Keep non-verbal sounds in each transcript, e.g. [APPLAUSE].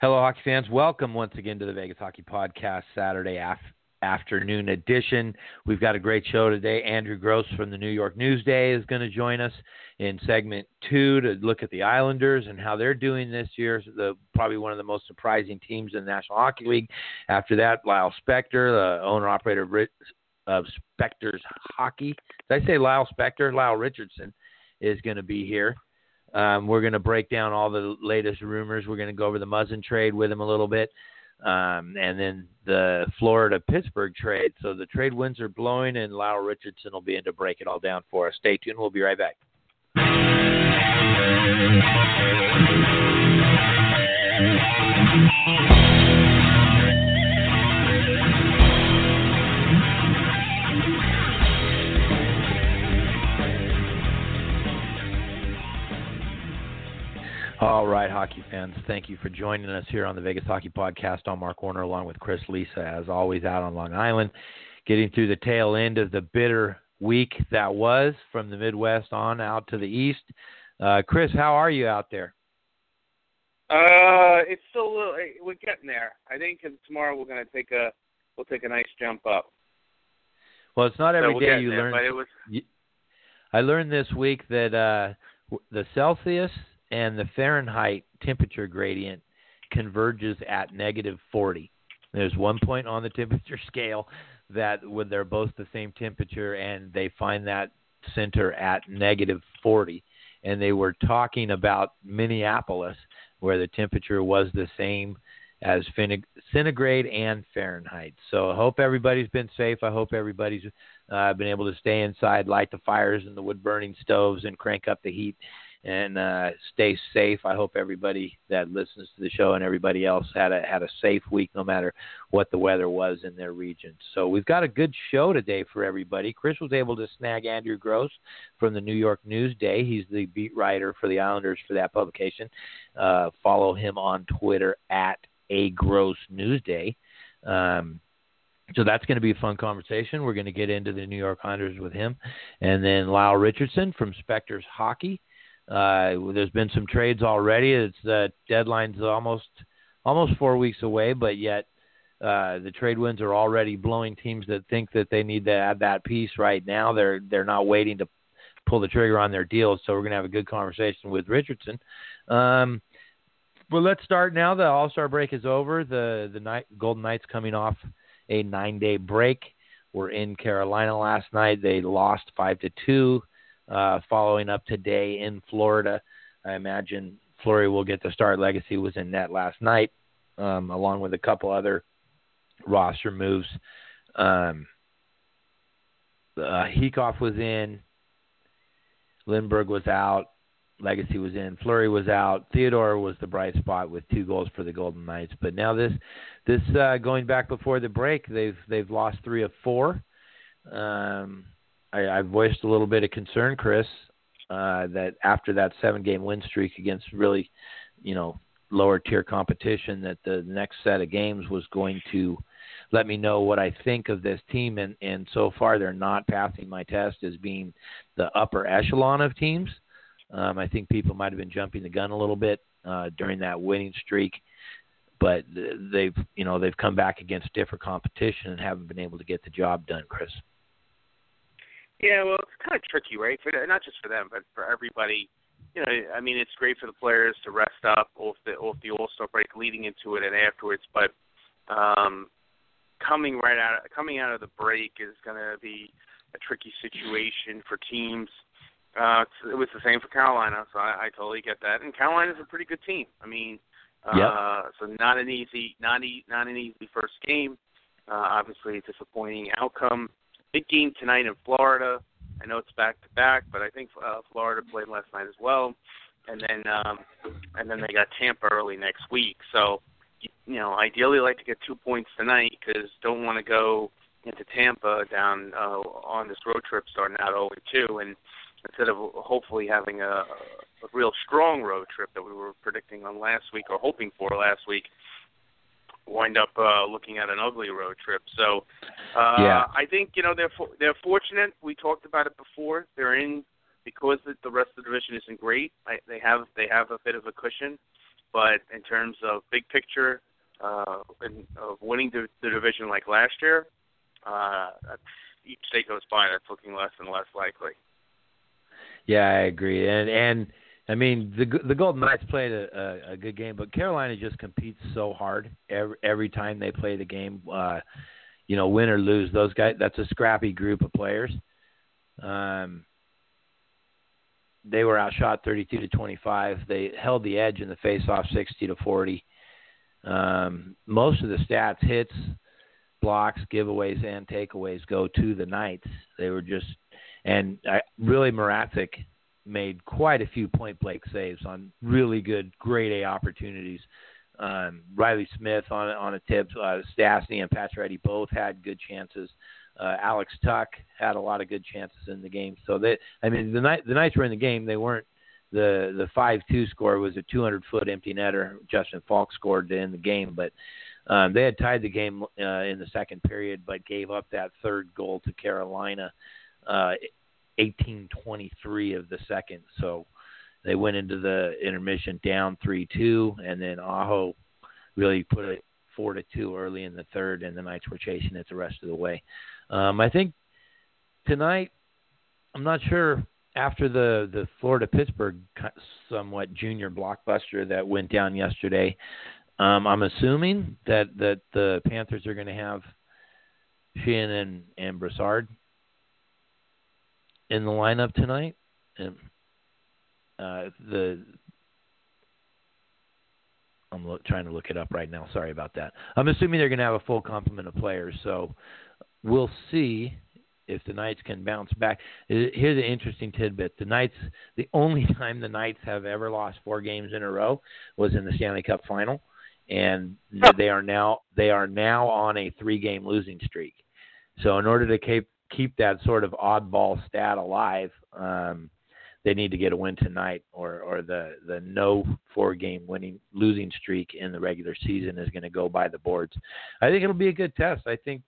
Hello, hockey fans. Welcome once again to the Vegas Hockey Podcast Saturday af- afternoon edition. We've got a great show today. Andrew Gross from the New York Newsday is going to join us in segment two to look at the Islanders and how they're doing this year. The probably one of the most surprising teams in the National Hockey League. After that, Lyle Spector, the owner operator of, of Spector's Hockey. Did I say Lyle Spector? Lyle Richardson is going to be here. Um, we're going to break down all the latest rumors. We're going to go over the Muzzin trade with him a little bit, um, and then the Florida Pittsburgh trade. So the trade winds are blowing, and Lyle Richardson will be in to break it all down for us. Stay tuned. We'll be right back. All right, hockey fans, thank you for joining us here on the Vegas Hockey Podcast. I'm Mark Warner along with Chris Lisa, as always, out on Long Island, getting through the tail end of the bitter week that was from the Midwest on out to the East. Uh, Chris, how are you out there? Uh, it's still a little. We're getting there. I think tomorrow we're going to take a we'll take a nice jump up. Well, it's not every so day you there, learn. But it was. I learned this week that uh, the Celsius and the Fahrenheit temperature gradient converges at negative 40. There's one point on the temperature [LAUGHS] scale that when they're both the same temperature and they find that center at negative 40 and they were talking about Minneapolis where the temperature was the same as centigrade and Fahrenheit. So I hope everybody's been safe. I hope everybody's uh, been able to stay inside, light the fires and the wood burning stoves, and crank up the heat and uh, stay safe. I hope everybody that listens to the show and everybody else had a had a safe week, no matter what the weather was in their region. So we've got a good show today for everybody. Chris was able to snag Andrew Gross from the New York Newsday. He's the beat writer for the Islanders for that publication. Uh, follow him on Twitter at a Gross Newsday. Um, so that's going to be a fun conversation. We're going to get into the New York Islanders with him, and then Lyle Richardson from Spector's Hockey. Uh, there's been some trades already. It's the deadline's almost almost four weeks away, but yet uh, the trade winds are already blowing teams that think that they need to add that piece right now. They're they're not waiting to pull the trigger on their deals. So we're gonna have a good conversation with Richardson. Um, but let's start now. The All Star break is over. The the night, Golden Knights coming off a nine day break. Were in Carolina last night. They lost five to two uh, following up today in Florida. I imagine Fleury will get the start. Lagace was in net last night, um, along with a couple other roster moves. Um, uh, Heacoff was in. Lindberg was out. Lagace was in. Fleury was out. Theodore was the bright spot with two goals for the Golden Knights. But now this, this uh, going back before the break, they've they've lost three of four. Um, I, I voiced a little bit of concern, Chris, uh, that after that seven game win streak against really, you know, lower tier competition, that the next set of games was going to let me know what I think of this team. And, and so far, they're not passing my test as being the upper echelon of teams. Um, I think people might have been jumping the gun a little bit uh, during that winning streak, but they've you know they've come back against different competition and haven't been able to get the job done, Chris. Yeah, well, it's kind of tricky, right? For not just for them, but for everybody. You know, I mean, it's great for the players to rest up off the off the All Star break, leading into it and afterwards. But um, coming right out coming out of the break is going to be a tricky situation for teams. Uh, it was the same for Carolina, so I, I totally get that. And Carolina's a pretty good team. I mean, uh, yep. so not an easy, not e- not an easy first game. Uh, obviously, a disappointing outcome big game tonight in Florida. I know it's back to back, but I think uh, Florida played last night as well. and then um, and then they got Tampa early next week. So you know, ideally like to get two points tonight because don't want to go into Tampa down uh, on this road trip starting out 0 2, and instead of hopefully having a, a real strong road trip that we were predicting on last week or hoping for last week, wind up uh, looking at an ugly road trip. So uh, yeah. I think you know they're for, they're fortunate. We talked about it before. They're in because the, the rest of the division isn't great. I, they have they have a bit of a cushion, but in terms of big picture uh, in, of winning the, the division like last year, uh, each state goes by, that's looking less and less likely. Yeah, I agree, and and I mean the the Golden Knights played a, a, a good game, but Carolina just competes so hard every every time they play the game. Uh, you know, win or lose, those guys. That's a scrappy group of players. Um, they were outshot 32 to 25. They held the edge in the face-off 60 to 40. Um, most of the stats, hits, blocks, giveaways, and takeaways go to the Knights. They were just, and I, really Mrazek made quite a few point blank saves on really good grade A opportunities. Um, Riley Smith on on a tip, uh, Stastny and Pacioretty both had good chances. Uh, Alex Tuch had a lot of good chances in the game. So they, I mean, the night the Knights were in the game. They weren't the the five two score was a 200 foot empty netter. Justin Faulk scored to end the game, but um, they had tied the game uh, in the second period, but gave up that third goal to Carolina, uh, 18-23 of the second. So they went into the intermission down three two, and then Aho really put it four to two early in the third, and the Knights were chasing it the rest of the way. Um, I think tonight, I'm not sure after the the Florida Pittsburgh somewhat junior blockbuster that went down yesterday, um, I'm assuming that that the Panthers are going to have Sheahan and and Brassard in the lineup tonight, and uh, the I'm lo- trying to look it up right now. Sorry about that. I'm assuming they're going to have a full complement of players, so we'll see if the Knights can bounce back. Here's an interesting tidbit: the Knights, the only [LAUGHS] time the Knights have ever lost four games in a row was in the Stanley Cup final, and they are now they are now on a three-game losing streak. So in order to keep keep that sort of oddball stat alive, um, they need to get a win tonight, or or the the no four-game winning losing streak in the regular season is going to go by the boards. I think it'll be a good test. I think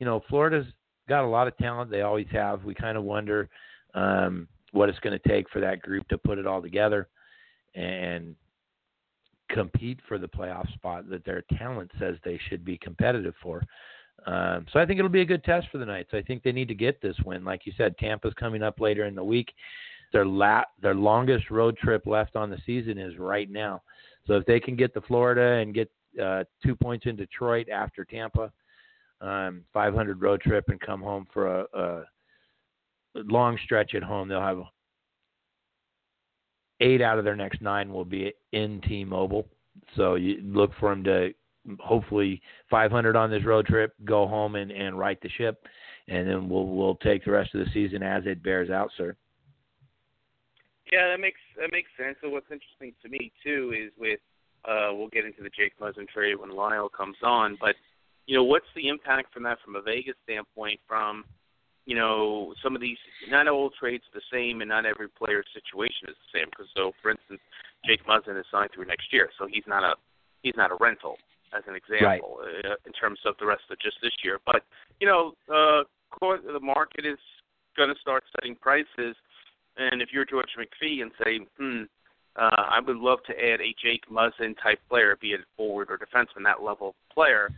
you know Florida's got a lot of talent. They always have. We kind of wonder um, what it's going to take for that group to put it all together and compete for the playoff spot that their talent says they should be competitive for. Um, so I think it'll be a good test for the Knights. I think they need to get this win. Like you said, Tampa's coming up later in the week. Their la- their longest road trip left on the season is right now. So if they can get to Florida and get uh, two points in Detroit after Tampa, um, 500 road trip and come home for a, a long stretch at home. They'll have eight out of their next nine will be in T-Mobile. So you look for them to hopefully 500 on this road trip, go home and, and right the ship, and then we'll we'll take the rest of the season as it bears out, sir. Yeah, that makes that makes sense. So what's interesting to me too is with uh, we'll get into the Jake Muzzin trade when Lyle comes on, but you know, what's the impact from that from a Vegas standpoint? From you know, some of these not all trades are the same, and not every player's situation is the same. Because so, for instance, Jake Muzzin is signed through next year, so he's not a he's not a rental, as an example, right. uh, in terms of the rest of just this year. But you know, uh, the market is going to start setting prices, and if you're George McPhee and say, hmm. Uh, I would love to add a Jake Muzzin type player, be it forward or defenseman, that level player.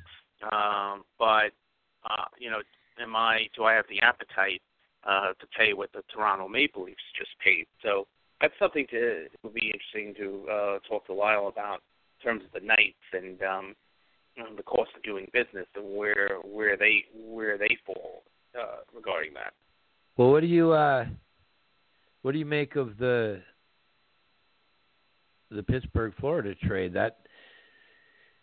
Um, but uh, you know, am I do I have the appetite uh, to pay what the Toronto Maple Leafs just paid? So that's something to it would be interesting to uh, talk to Lyle about terms of the Knights and um, the cost of doing business and where where they where they fall uh, regarding that. Well, what do you uh, what do you make of the the Pittsburgh Florida trade? That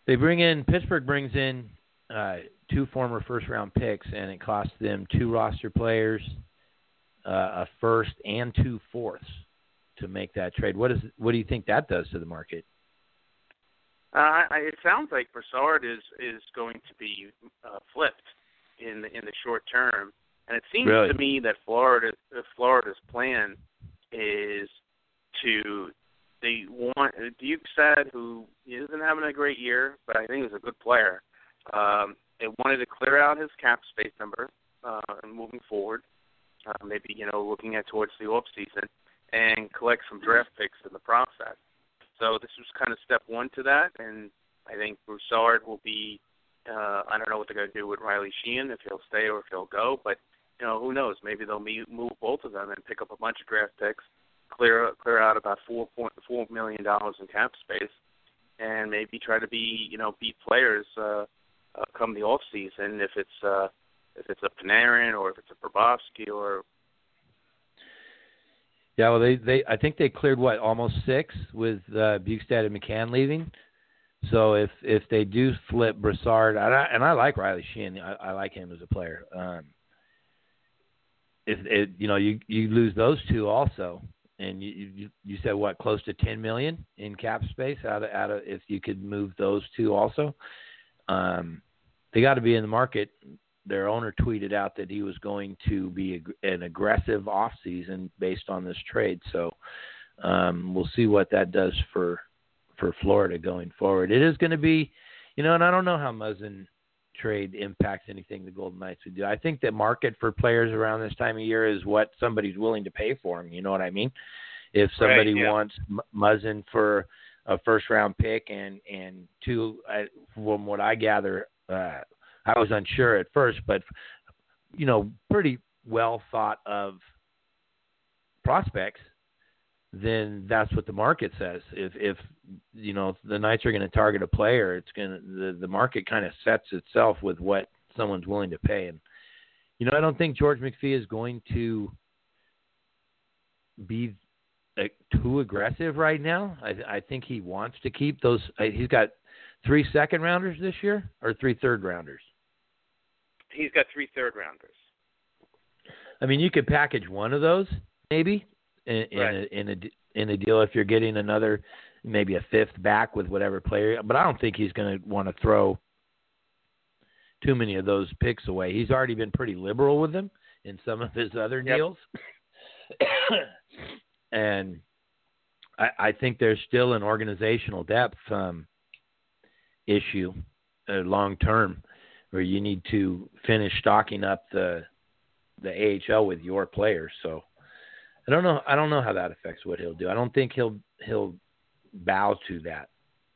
they bring in Pittsburgh brings in uh, two former first round picks, and it cost them two roster players, uh, a first, and two fourths to make that trade. What is what do you think that does to the market? Uh, it sounds like Brassard is is going to be uh, flipped in the in the short term, and it seems really? to me that Florida Florida's plan is to they want Duke said who isn't having a great year, but I think he's a good player. Um, they wanted to clear out his cap space number uh, moving forward, uh, maybe you know looking at towards the off season, and collect some draft picks in the process. So this was kind of step one to that, and I think Brassard will be. Uh, I don't know what they're going to do with Riley Sheahan if he'll stay or if he'll go, but you know who knows? Maybe they'll move both of them and pick up a bunch of draft picks, clear clear out about four point four million dollars in cap space, and maybe try to be you know beat players uh, uh, come the off season if it's uh, if it's a Panarin or if it's a Bobrovsky or yeah, well, they they I think they cleared what almost six with uh, Bjugstad and McCann leaving. So if if they do flip Brassard, and I, and I like Riley Sheahan, I, I like him as a player. Um, if it, you know you you lose those two also, and you you, you said what close to ten million in cap space out of out of if you could move those two also, um, they got to be in the market their owner tweeted out that he was going to be an aggressive off season based on this trade. So um, we'll see what that does for for Florida going forward. It is going to be, you know, and I don't know how Muzzin trade impacts anything the Golden Knights would do. I think the market for players around this time of year is what somebody's willing to pay for them. You know what I mean? If somebody right, yeah. wants Muzzin for a first round pick and and two, uh, from what I gather. Uh, I was unsure at first, but you know, pretty well thought of prospects, then that's what the market says. If if you know the Knights are going to target a player, it's going to the the market kind of sets itself with what someone's willing to pay. And you know, I don't think George McPhee is going to be uh, too aggressive right now. I I think he wants to keep those. Uh, he's got three second rounders this year or three third rounders he's got three third rounders. I mean, you could package one of those maybe in, in, right. a, in a in a deal if you're getting another maybe a fifth back with whatever player. But I don't think he's going to want to throw too many of those picks away. He's already been pretty liberal with them in some of his other yep. deals, and I, I think there's still an organizational depth um, issue uh, long term where you need to finish stocking up the the AHL with your players. So I don't know. I don't know how that affects what he'll do. I don't think he'll he'll bow to that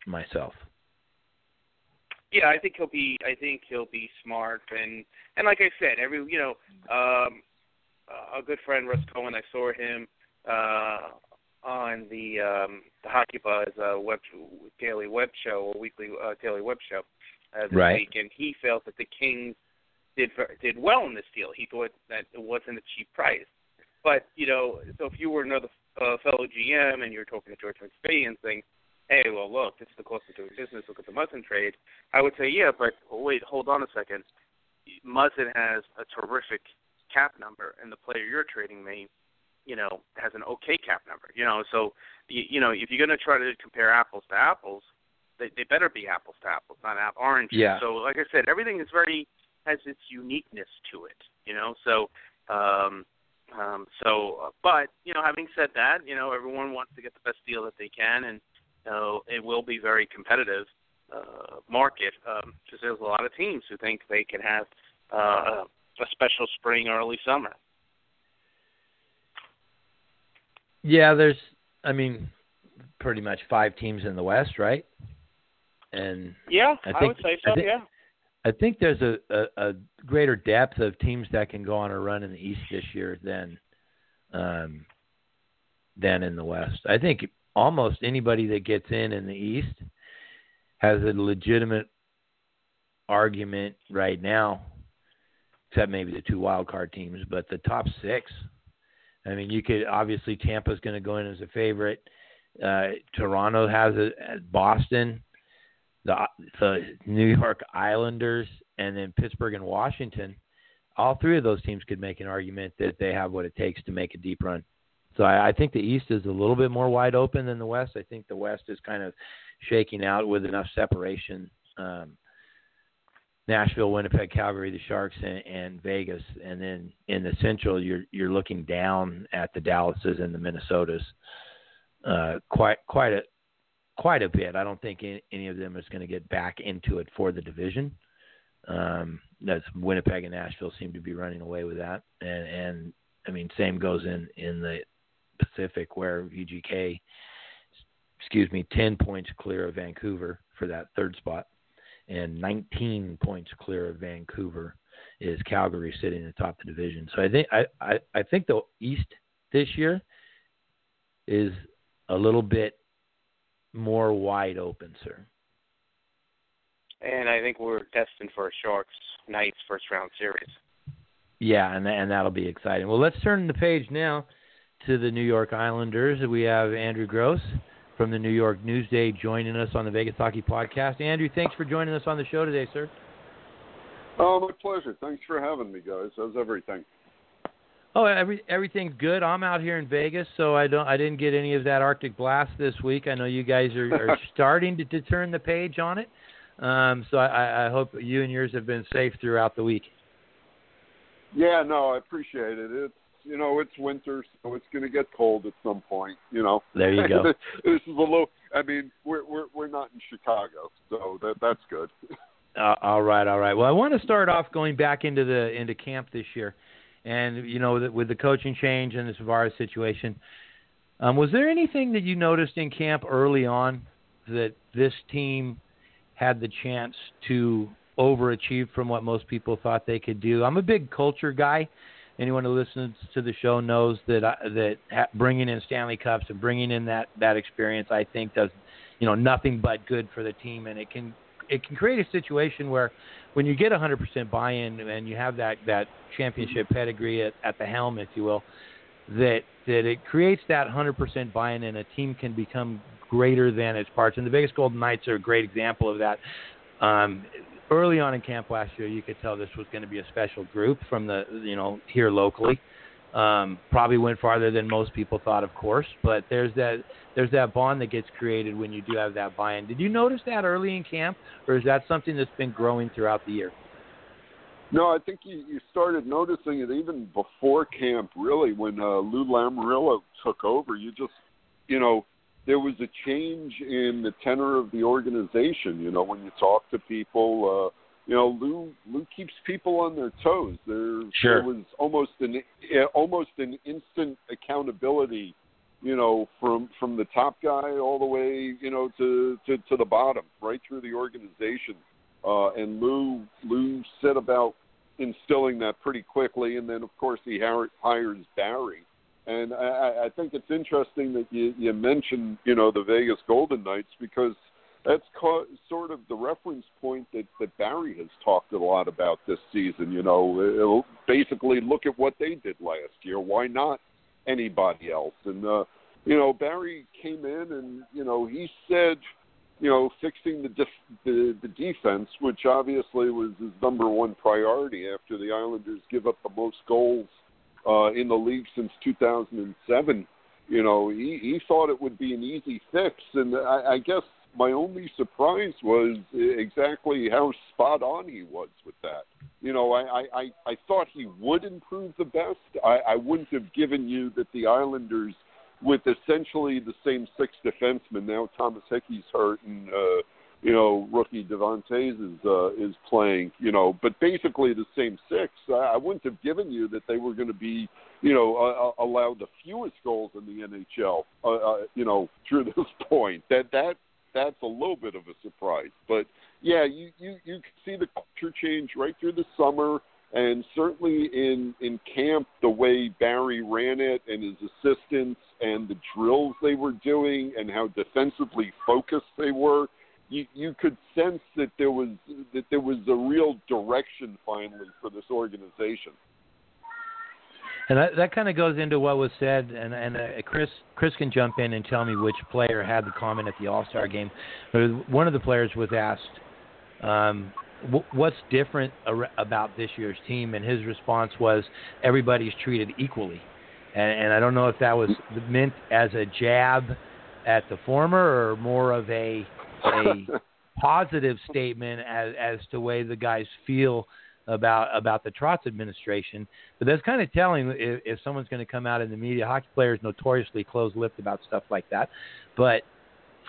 myself. Yeah, I think he'll be. I think he'll be smart and and like I said, every you know, um, a good friend Russ Cohen. I saw him uh, on the um, the Hockey Buzz uh, web daily web show or weekly uh, daily web show, uh, this right. week, and he felt that the Kings did did well in this deal. He thought that it wasn't a cheap price. But you know, so if you were another uh, fellow GM and you're talking to George McPhee and saying, "Hey, well, look, this is the cost of doing business. Look at the Muzzin trade," I would say, "Yeah, but wait, hold on a second. Muzzin has a terrific cap number, and the player you're trading me, you know, has an okay cap number. You know, so you, you know, if you're going to try to compare apples to apples, they, they better be apples to apples, not apple oranges. Yeah. So, like I said, everything is very has its uniqueness to it. You know, so um, um, so, uh, but you know, having said that, you know, everyone wants to get the best deal that they can, and you know, it will be very competitive uh, market um because there's a lot of teams who think they can have uh, a special spring, early summer. Yeah, there's. I mean, pretty much five teams in the West, right? And yeah, I, think, I would say so. I think, yeah. I think there's a, a, a greater depth of teams that can go on a run in the East this year than um, than in the West. I think almost anybody that gets in in the East has a legitimate argument right now, except maybe the two wild card teams. But the top six, I mean, you could obviously Tampa's going to go in as a favorite. Uh, Toronto has it. Boston the the New York Islanders, and then Pittsburgh and Washington. All three of those teams could make an argument that they have what it takes to make a deep run. So I, I think the East is a little bit more wide open than the West. I think the West is kind of shaking out with enough separation. Um, Nashville, Winnipeg, Calgary, the Sharks, and, and Vegas, and then in the Central, you're you're looking down at the Dallases and the Minnesotas. Uh, quite quite a quite a bit. I don't think any, of them is going to get back into it for the division. Um, that's Winnipeg and Nashville seem to be running away with that, and and I mean same goes in in the Pacific where VGK, excuse me, ten points clear of Vancouver for that third spot and 19 points clear of Vancouver is Calgary sitting atop the division. So I think I, I, I think the East this year is a little bit more wide open, sir. And I think we're destined for a Sharks Knights first round series. Yeah, and and that'll be exciting. Well, let's turn the page now to the New York Islanders. We have Andrew Gross from the New York Newsday joining us on the Vegas Hockey Podcast. Andrew, thanks for joining us on the show today, sir. Oh, my pleasure. Thanks for having me, guys. How's everything? Oh, every everything's good. I'm out here in Vegas, so I don't I didn't get any of that Arctic blast this week. I know you guys are, are [LAUGHS] starting to, to turn the page on it. Um, so I, I hope you and yours have been safe throughout the week. Yeah, no, I appreciate it. It's you know, it's winter, so it's going to get cold at some point. You know. There you go. [LAUGHS] this is a little. I mean, we're we're we're not in Chicago, so that that's good. [LAUGHS] Uh, all right, all right. Well, I want to start off going back into the into camp this year, and you know, with the coaching change and this virus situation, um, was there anything that you noticed in camp early on that this team had the chance to overachieve from what most people thought they could do? I'm a big culture guy, anyone who listens to the show knows that I, that bringing in Stanley Cups and bringing in that that experience, I think does you know nothing but good for the team, and it can it can create a situation where when you get 100% buy-in and you have that that championship pedigree at, at the helm, if you will, that that it creates that 100% buy-in, and a team can become greater than its parts. And the Vegas Golden Knights are a great example of that. Um, early on in camp last year, you could tell this was going to be a special group from the you know here locally. Um, probably went farther than most people thought, of course, but there's that there's that bond that gets created when you do have that buy-in. Did you notice that early in camp, or is that something that's been growing throughout the year? No, I think you, you started noticing it even before camp. Really, when uh, Lou Lamoriello took over, you just you know there was a change in the tenor of the organization. You know, when you talk to people, uh, you know, Lou Lou keeps people on their toes. There, sure. there was almost an almost an instant accountability. You know, from from the top guy all the way, you know, to to, to the bottom, right through the organization. Uh, and Lou Lou set about instilling that pretty quickly, and then of course he hires Barry and I, I think it's interesting that you, you mentioned, you know, the Vegas Golden Knights because that's co- sort of the reference point that, that Barry has talked a lot about this season. You know, basically look at what they did last year. Why not anybody else? And uh, you know, Barry came in and you know he said, you know, fixing the def- the, the defense, which obviously was his number one priority after the Islanders give up the most goals uh, in the league since 2007. You know, he, he thought it would be an easy fix, and I, I guess my only surprise was exactly how spot on he was with that. You know, I, I, I thought he would improve the best. I, I wouldn't have given you that the Islanders, with essentially the same six defensemen, now Thomas Hickey's hurt and uh, you know, rookie Devon Toews is uh, is playing, you know, but basically the same six. I, I wouldn't have given you that they were going to be, you know, uh, allowed the fewest goals in the NHL, uh, uh, you know, through [LAUGHS] this point. That that that's a little bit of a surprise, but yeah, you you you see the culture change right through the summer. And certainly in in camp, the way Barry ran it and his assistants and the drills they were doing and how defensively focused they were, you you could sense that there was that there was a real direction finally for this organization. And that, that kind of goes into what was said, and and uh, Chris Chris can jump in and tell me which player had the comment at the All Star game. But one of the players was asked, um, "What's different ar- about this year's team?" And his response was, "Everybody's treated equally." and, and I don't know if that was meant as a jab at the former or more of a a [LAUGHS] positive statement as as to way the guys feel about about the Trotz administration. But that's kind of telling if, if someone's going to come out in the media. Hockey players notoriously close-lipped about stuff like that, but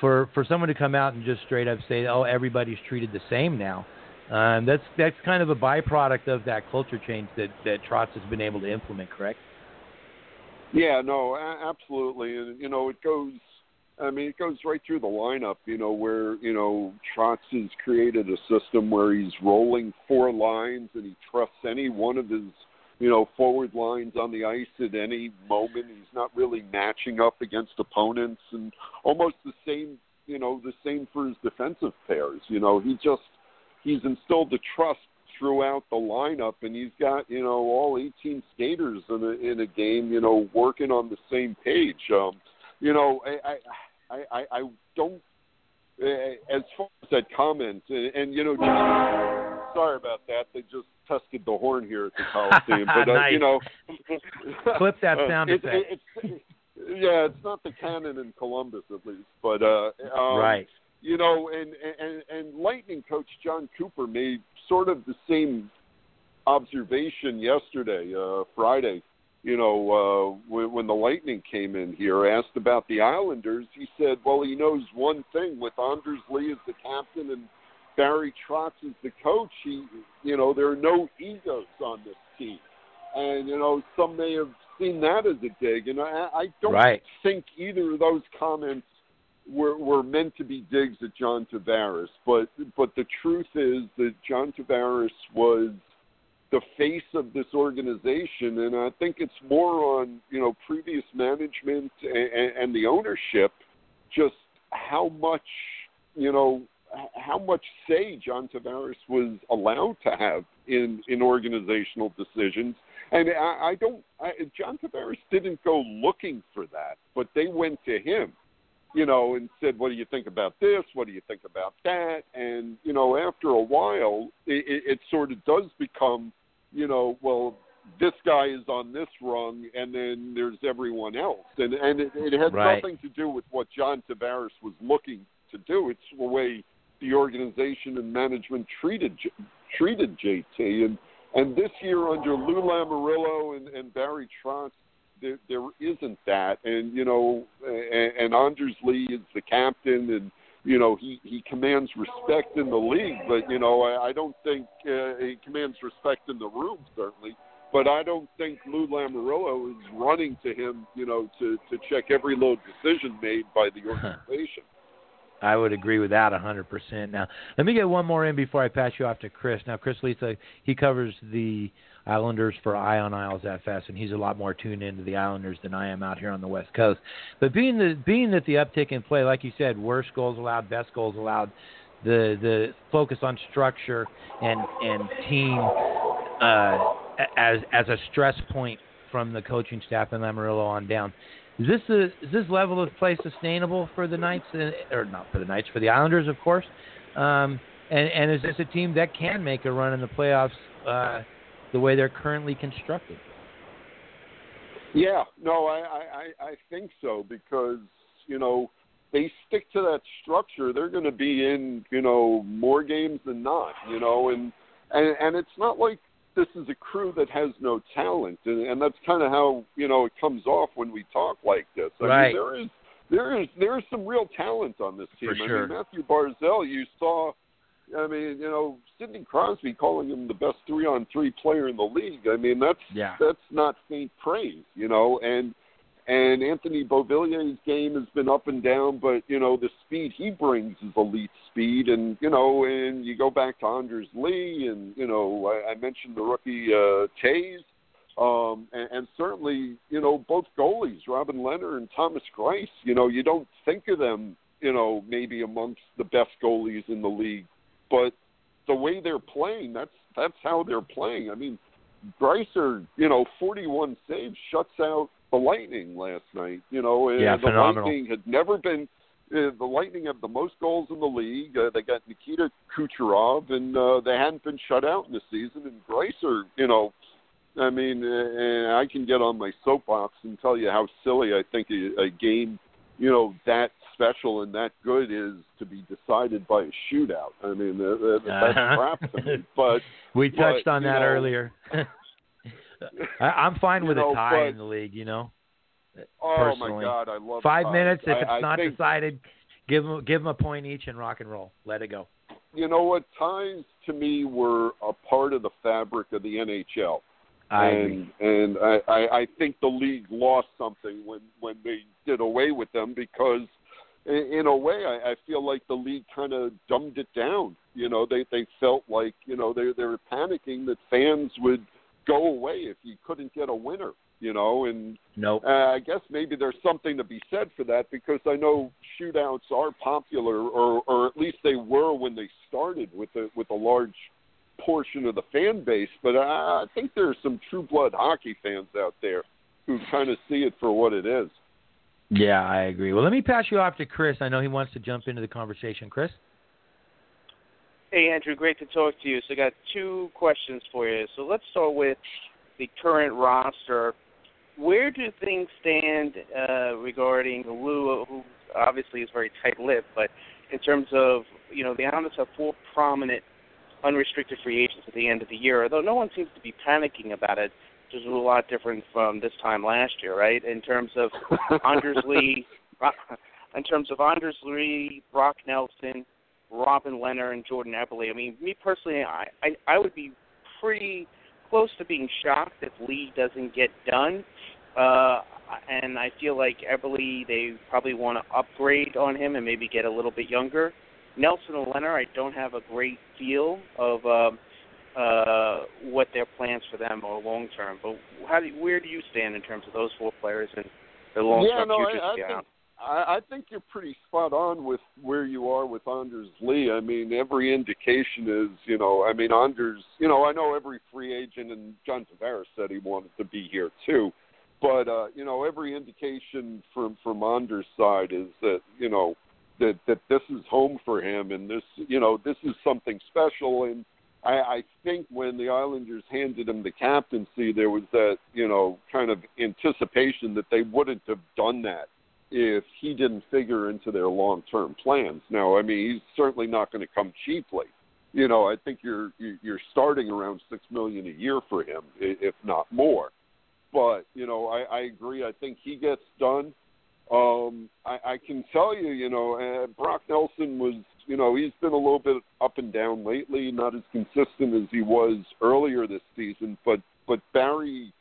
for for someone to come out and just straight up say, "Oh, everybody's treated the same now," um, that's that's kind of a byproduct of that culture change that that Trotz has been able to implement. Correct? Yeah, no, absolutely, and you know it goes. I mean, it goes right through the lineup. You know where you know Trotz has created a system where he's rolling four lines and he trusts any one of his you know forward lines on the ice at any moment. He's not really matching up against opponents, and almost the same. You know the same for his defensive pairs. You know he just he's instilled the trust throughout the lineup, and he's got you know all 18 skaters in a in a game, you know, working on the same page. Um, you know, I I I, I I don't uh, as far as that comment, and, and you know, just, sorry about that. They just tested the horn here at the Coliseum, but uh, nice. [LAUGHS] you know, clip that sound it, effect. It, it's, yeah, it's not the cannon in Columbus at least, but uh, um, right you know, and, and and Lightning coach Jon Cooper made sort of the same observation yesterday, uh, Friday. You know, uh, when, when the Lightning came in here, asked about the Islanders, he said, "Well, he knows one thing: with Anders Lee as the captain and Barry Trotz as the coach, he, you know, there are no egos on this team." And you know, some may have seen that as a dig, and I, I don't right. think either of those comments were, were meant to be digs at John Tavares, but but the truth is that John Tavares was the face of this organization, and I think it's more on you know previous management and, and the ownership, just how much you know how much say John Tavares was allowed to have in in organizational decisions. And I, I don't. I, John Tavares didn't go looking for that, but they went to him you know, and said, "What do you think about this? What do you think about that?" And you know, after a while, it, it, it sort of does become, you know, well, this guy is on this rung, and then there's everyone else, and and it, it had right. nothing to do with what John Tavares was looking to do. It's the way the organization and management treated treated JT, and and this year under Lou Lamoriello and, and Barry Trotz, there, there isn't that, and you know, and, and Anders Lee is the captain, and you know he he commands respect in the league, but you know I, I don't think uh, he commands respect in the room certainly. But I don't think Lou Lamoriello is running to him, you know, to to check every little decision made by the organization. I would agree with that 100%. Now, let me get one more in before I pass you off to Chris. Now, Chris Lisa, he covers the Islanders for Ion Isles FS, and he's a lot more tuned into the Islanders than I am out here on the West Coast. But being the being that the uptick in play, like you said, worst goals allowed, best goals allowed, the the focus on structure and and team uh, as as a stress point from the coaching staff and Lamoriello on down. Is this a, is this level of play sustainable for the Knights, uh, or not for the Knights, for the Islanders, of course? Um, and, and is this a team that can make a run in the playoffs uh, the way they're currently constructed. Yeah, no, I, I, I think so because you know they stick to that structure. They're going to be in you know more games than not. You know, and and and it's not like this is a crew that has no talent, and, and that's kind of how you know it comes off when we talk like this. I right. mean, there is there is there is some real talent on this team. For I sure. mean, Matthew Barzal, you saw I mean, you know, Sidney Crosby calling him the best three on three player in the league. I mean, that's yeah. that's not faint praise, you know, and and Anthony Beauvillier's game has been up and down, but you know, the speed he brings is elite speed and you know, and you go back to Anders Lee and, you know, I, I mentioned the rookie uh Toews. Um, and, and certainly, you know, both goalies, Robin Lehner and Thomas Greiss, you know, you don't think of them, you know, maybe amongst the best goalies in the league but the way they're playing, that's that's how they're playing. I mean, Greiser, you know, 41 saves, shuts out the Lightning last night. You know, and yeah, the phenomenal. Lightning had never been. Uh, the Lightning have the most goals in the league. Uh, they got Nikita Kucherov, and uh, they hadn't been shut out in the season. And Greiser, you know, I mean, and I can get on my soapbox and tell you how silly I think a, a game, you know, that special and that good is to be decided by a shootout. I mean, uh, that's uh-huh. crap to me. But [LAUGHS] we touched but, on that know, earlier. [LAUGHS] [LAUGHS] I, I'm fine with know, a tie but, in the league. You know. Oh personally. my God, I love five ties. minutes. If it's I not think, decided, give them give them a point each and rock and roll. Let it go. You know what? Ties to me were a part of the fabric of the NHL. I and and I, I, I think the league lost something when when they did away with them because in, in a way I, I feel like the league kind of dumbed it down. You know, they they felt like you know they they were panicking that fans would go away if you couldn't get a winner. You know, and Nope. uh, I guess maybe there's something to be said for that because I know shootouts are popular, or or at least they were when they started with a with a large portion of the fan base. But I, I think there's some true blood hockey fans out there who kind of see it for what it is. Yeah, I agree. Well, let me pass you off to Chris. I know he wants to jump into the conversation. Chris. Hey, Andrew, great to talk to you. So, I got two questions for you. So, let's start with the current roster. Where do things stand uh, regarding Lou, who obviously is very tight-lipped, but in terms of you know the Islanders have four prominent unrestricted free agents at the end of the year, although no one seems to be panicking about it, which is a lot different from this time last year, right? In terms of [LAUGHS] Anders Lee, in terms of Anders Lee, Brock Nelson, Robin Lehner and Jordan Eberle. I mean, me personally, I, I I would be pretty close to being shocked if Lee doesn't get done. Uh, and I feel like Eberle, they probably want to upgrade on him and maybe get a little bit younger. Nelson and Lehner, I don't have a great feel of um, uh, what their plans for them are long term. But how do where do you stand in terms of those four players and their long term yeah, no, futures? I, I think I, I think you're pretty spot on with where you are with Anders Lee. I mean, every indication is, you know, I mean, Anders, you know, I know every free agent, and John Tavares said he wanted to be here too. But uh, you know, every indication from from Anders' side is that you know that that this is home for him, and this you know this is something special. And I, I think when the Islanders handed him the captaincy, there was that you know kind of anticipation that they wouldn't have done that if he didn't figure into their long term plans. Now, I mean, he's certainly not going to come cheaply. You know, I think you're you're starting around six million a year for him, if not more. But you know, I, I agree. I think he gets done. Um, I, I can tell you, you know, uh, Brock Nelson was, you know, he's been a little bit up and down lately, not as consistent as he was earlier this season. But but Barry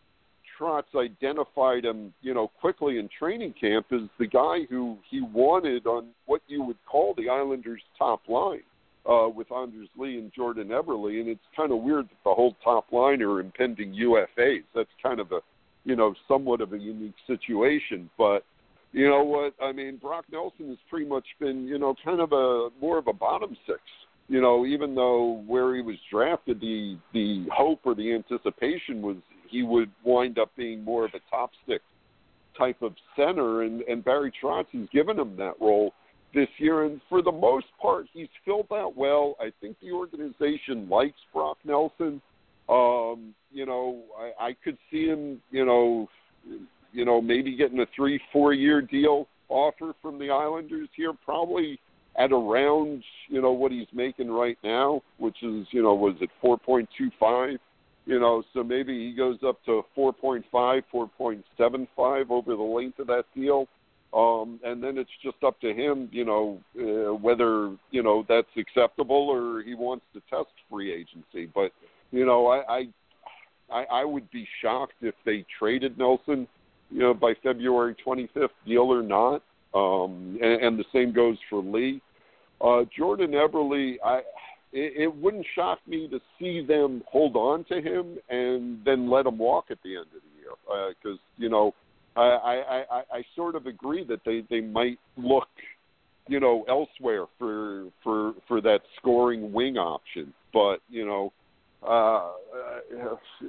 Trotz identified him, you know, quickly in training camp as the guy who he wanted on what you would call the Islanders' top line uh, with Anders Lee and Jordan Eberle. And it's kind of weird that the whole top line are impending UFAs. That's kind of a, you know, somewhat of a unique situation. But you know what? I mean, Brock Nelson has pretty much been, you know, kind of a more of a bottom six. You know, even though where he was drafted, the the hope or the anticipation was he would wind up being more of a top six type of center, and and Barry Trotz has given him that role this year, and for the most part, he's filled that well. I think the organization likes Brock Nelson. Um, you know, I, I could see him, you know, you know, maybe getting a three, four year deal offer from the Islanders here, probably at around, you know, what he's making right now, which is, you know, was it four point two five? You know, so maybe he goes up to 4.5, 4.75 over the length of that deal. Um, and then it's just up to him, you know, uh, whether, you know, that's acceptable or he wants to test free agency. But, you know, I, I, I, I would be shocked if they traded Nelson, you know, by February 25th, deal or not. Um, and, and the same goes for Lee. Uh, Jordan Eberle, I, it, it wouldn't shock me to see them hold on to him and then let him walk at the end of the year because uh, you know I, I, I, I sort of agree that they, they might look you know elsewhere for for for that scoring wing option, but you know. Uh,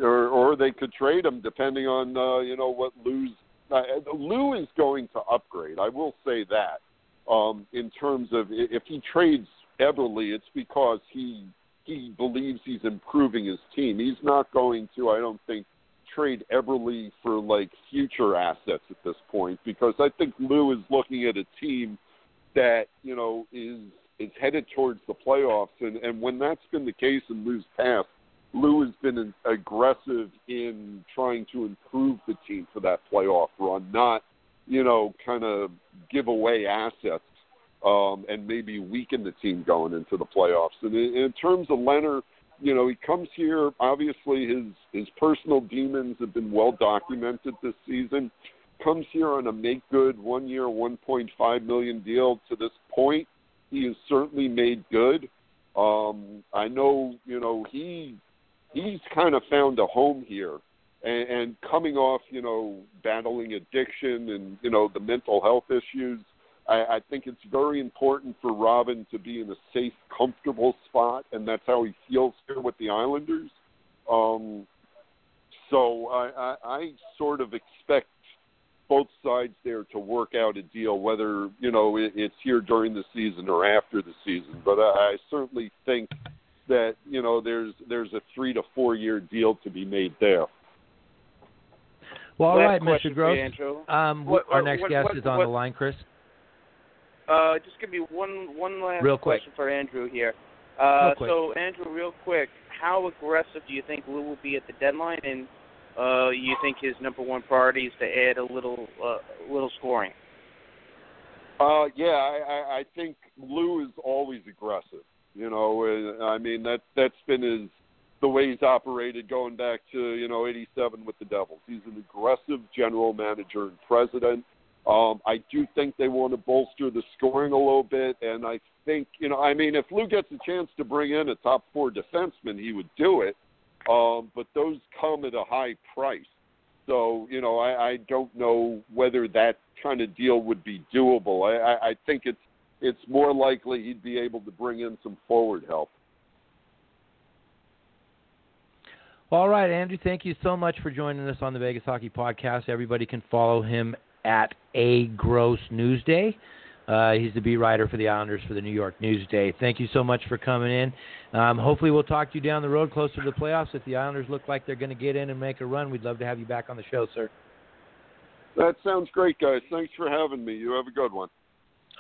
or, or they could trade him depending on uh, you know what Lou's. Uh, Lou is going to upgrade. I will say that. Um, in terms of if he trades Eberle, it's because he he believes he's improving his team. He's not going to, I don't think, trade Eberle for like future assets at this point because I think Lou is looking at a team that you know is is headed towards the playoffs, and and when that's been the case in Lou's past, Lou has been aggressive in trying to improve the team for that playoff run, not you know kind of give away assets um, and maybe weaken the team going into the playoffs. And in, in terms of Lehner you know, he comes here. Obviously, his his personal demons have been well documented this season. Comes here on a make good one year, one point five million deal. To this point, he has certainly made good. Um, I know, you know, he he's kind of found a home here, and, and coming off, you know, battling addiction and you know the mental health issues I, I think it's very important for Robin to be in a safe, comfortable spot, and that's how he feels here with the Islanders. Um, so I, I, I sort of expect both sides there to work out a deal, whether you know it, it's here during the season or after the season. But I, I certainly think that you know there's there's a three to four year deal to be made there. Well, all Last right, question Mr. for Gross. Um, What- our next what- guest what- is on what- the line, Chris. Uh, just give me one one last Real quick. question for Andrew here. Uh, Real quick. so Andrew, real quick, how aggressive do you think Lou will be at the deadline, and uh, you think his number one priority is to add a little uh, little scoring? Uh, yeah, I, I, I think Lou is always aggressive. You know, uh, I mean that that's been his the way he's operated going back to you know '87 with the Devils. He's an aggressive general manager and president. Um, I do think they want to bolster the scoring a little bit, and I think you know, I mean, if Lou gets a chance to bring in a top four defenseman, he would do it. Um, but those come at a high price. So you know, I, I don't know whether that kind of deal would be doable. I, I, I think it's it's more likely he'd be able to bring in some forward help. All right, Andrew, thank you so much for joining us on the Vegas Hockey Podcast. Everybody can follow him at A Gross Newsday. Uh, he's the beat writer for the Islanders for the New York Newsday. Thank you so much for coming in. Um, hopefully, we'll talk to you down the road closer to the playoffs. If the Islanders look like they're going to get in and make a run, we'd love to have you back on the show, sir. That sounds great, guys. Thanks for having me. You have a good one.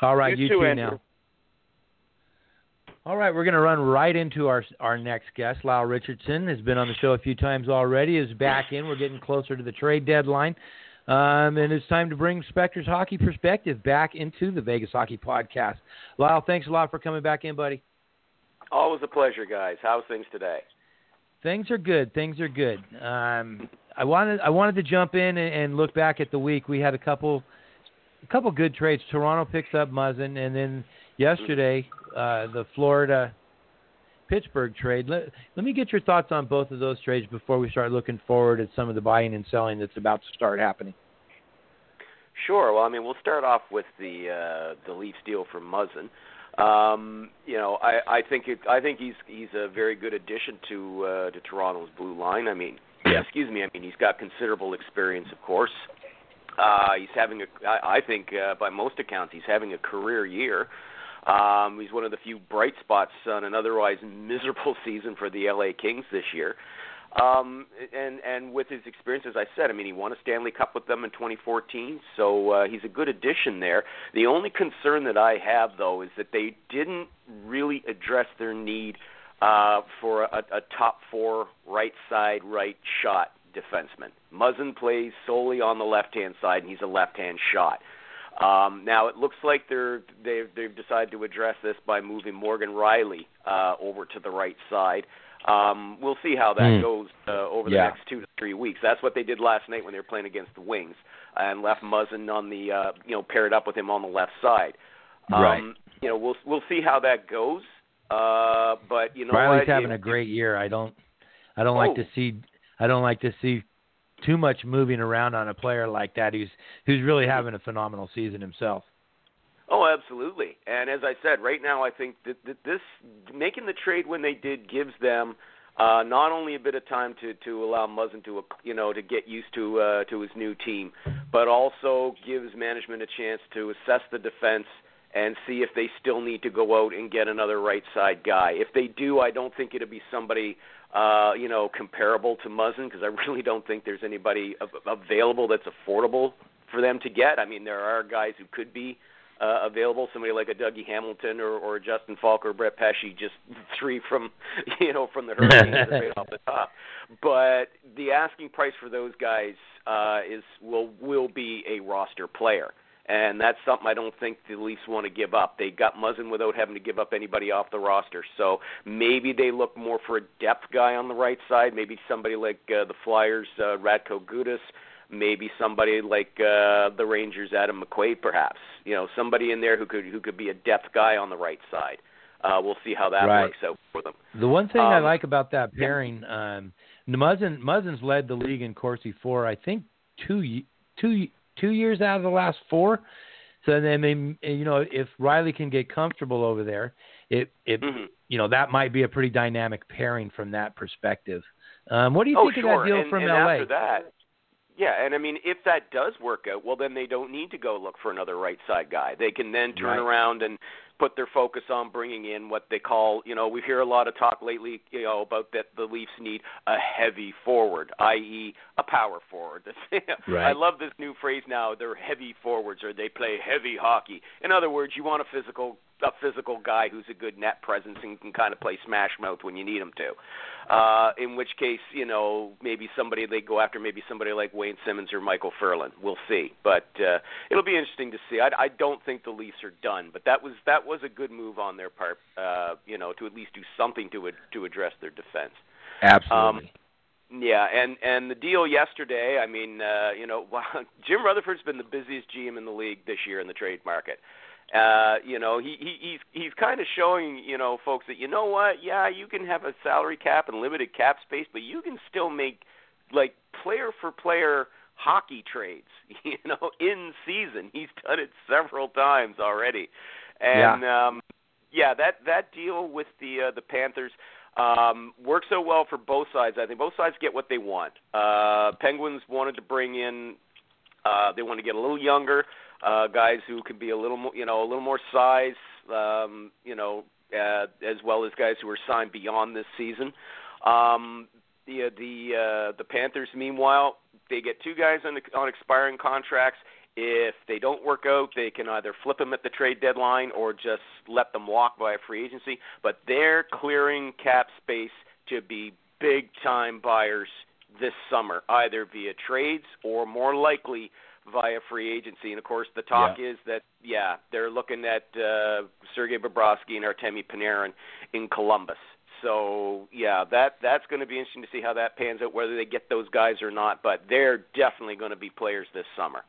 All right, You you, too, too Andrew. now. All right, we're going to run right into our our next guest. Lyle Richardson has been on the show a few times already. Is back in. We're getting closer to the trade deadline, um, and it's time to bring Spector's hockey perspective back into the Vegas Hockey Podcast. Lyle, thanks a lot for coming back in, buddy. Always a pleasure, guys. How's things today? Things are good. Things are good. Um, I wanted I wanted to jump in and, and look back at the week. We had a couple a couple good trades. Toronto picks up Muzzin, and then yesterday uh, the Florida Pittsburgh trade. Let, let me get your thoughts on both of those trades before we start looking forward at some of the buying and selling that's about to start happening. Sure. Well, I mean, we'll start off with the uh, the Leafs deal for Muzzin. Um, you know, I, I think it, I think he's he's a very good addition to uh, to Toronto's blue line. I mean, Yeah. excuse me. I mean, he's got considerable experience, of course. Uh, he's having a, I, I think, uh, by most accounts, he's having a career year. Um, he's one of the few bright spots on an otherwise miserable [LAUGHS] season for the LA Kings this year. Um, and and with his experience, as I said, I mean, he won a Stanley Cup with them in 2014, so uh, he's a good addition there. The only concern that I have, though, is that they didn't really address their need uh, for a, a top four right side right shot defenseman. Muzzin plays solely on the left hand side, and he's a left hand shot. Um, now it looks like they're they've they've decided to address this by moving Morgan Rielly uh, over to the right side. Um, we'll see how that Hmm. goes uh, over the Yeah. next two to three weeks. That's what they did last night when they were playing against the Wings and left Muzzin on the uh, you know paired up with him on the left side. Um, Right. You know we'll we'll see how that goes. Uh, but you know Rielly's what? having It- a great year. I don't I don't Oh. like to see I don't like to see too much moving around on a player like that who's who's really having a phenomenal season himself. Oh, absolutely. And as I said, right now I think that, that this making the trade when they did gives them uh, not only a bit of time to to allow Muzzin to you know to get used to uh, to his new team, but also gives management a chance to assess the defense and see if they still need to go out and get another right side guy. If they do, I don't think it'll be somebody uh, you know comparable to Muzzin because I [LAUGHS] really don't think there's anybody available that's affordable for them to get. I mean, there are guys who could be uh, available. Somebody like a Dougie Hamilton or, or Justin Faulk or Brett Pesce, just [LAUGHS] three from [LAUGHS] you know from the Hurricanes right off the top. But the asking price for those guys uh, is will will be a roster player. And that's something I don't think the Leafs want to give up. They got Muzzin without having to give up anybody off the roster. So maybe they look more for a depth guy on the right side. Maybe somebody like uh, the Flyers, uh, Radko Gudas maybe somebody like uh, the Rangers, Adam McQuaid, perhaps. You know, somebody in there who could who could be a depth guy on the right side. Uh, we'll see how that right. works out for them. The one thing um, I like about that pairing, um, Muzzin Muzzin's led the league in Corsi for I think two two two years out of the last four. So then, mean, you know, if Rielly can get comfortable over there, it it mm-hmm. you know that might be a pretty dynamic pairing from that perspective. Um, what do you oh, think sure. of that deal and, from and LA? After that, yeah, and I mean, if that does work out, well, then they don't need to go look for another right side guy. They can then turn right. around and put their focus on bringing in what they call, you know, we hear a lot of talk lately, you know, about that the Leafs need a heavy forward, i.e., a power forward. [LAUGHS] right. I love this new phrase now. They're heavy forwards, or they play heavy hockey. In other words, you want a physical a physical guy who's a good net presence and can kind of play smash mouth when you need him to. Uh, in which case, you know, maybe somebody they go after, maybe somebody like Wayne Simmonds or Michael Ferland. We'll see, but uh, it'll be interesting to see. I, I don't think the Leafs are done, but that was that was a good move on their part. Uh, you know, to at least do something to to address their defense. Absolutely. Um, yeah, and and the deal yesterday. I mean, uh, you know, [LAUGHS] Jim Rutherford's been the busiest GM in the league this year in the trade market. Uh, you know, he, he he's he's kind of showing you know folks that you know what, yeah, you can have a salary cap and limited cap space, but you can still make like player for player hockey trades. [LAUGHS] You know, in season, he's done it several times already, and yeah, um, yeah that that deal with the uh, the Panthers um, works so well for both sides. I think both sides get what they want. Uh, Penguins wanted to bring in, uh, they want to get a little younger uh, guys who can be a little more, you know, a little more size, um, you know, uh, as well as guys who are signed beyond this season. Um, the the uh, the Panthers, meanwhile, they get two guys on on expiring contracts. If they don't work out, they can either flip them at the trade deadline or just let them walk via free agency. But they're clearing cap space to be big time buyers this summer, either via trades or more likely via free agency. And of course, the talk yeah. is that yeah, they're looking at uh, Sergei Bobrovsky and Artemi Panarin in Columbus. So yeah, that that's going to be interesting to see how that pans out, whether they get those guys or not. But they're definitely going to be players this summer.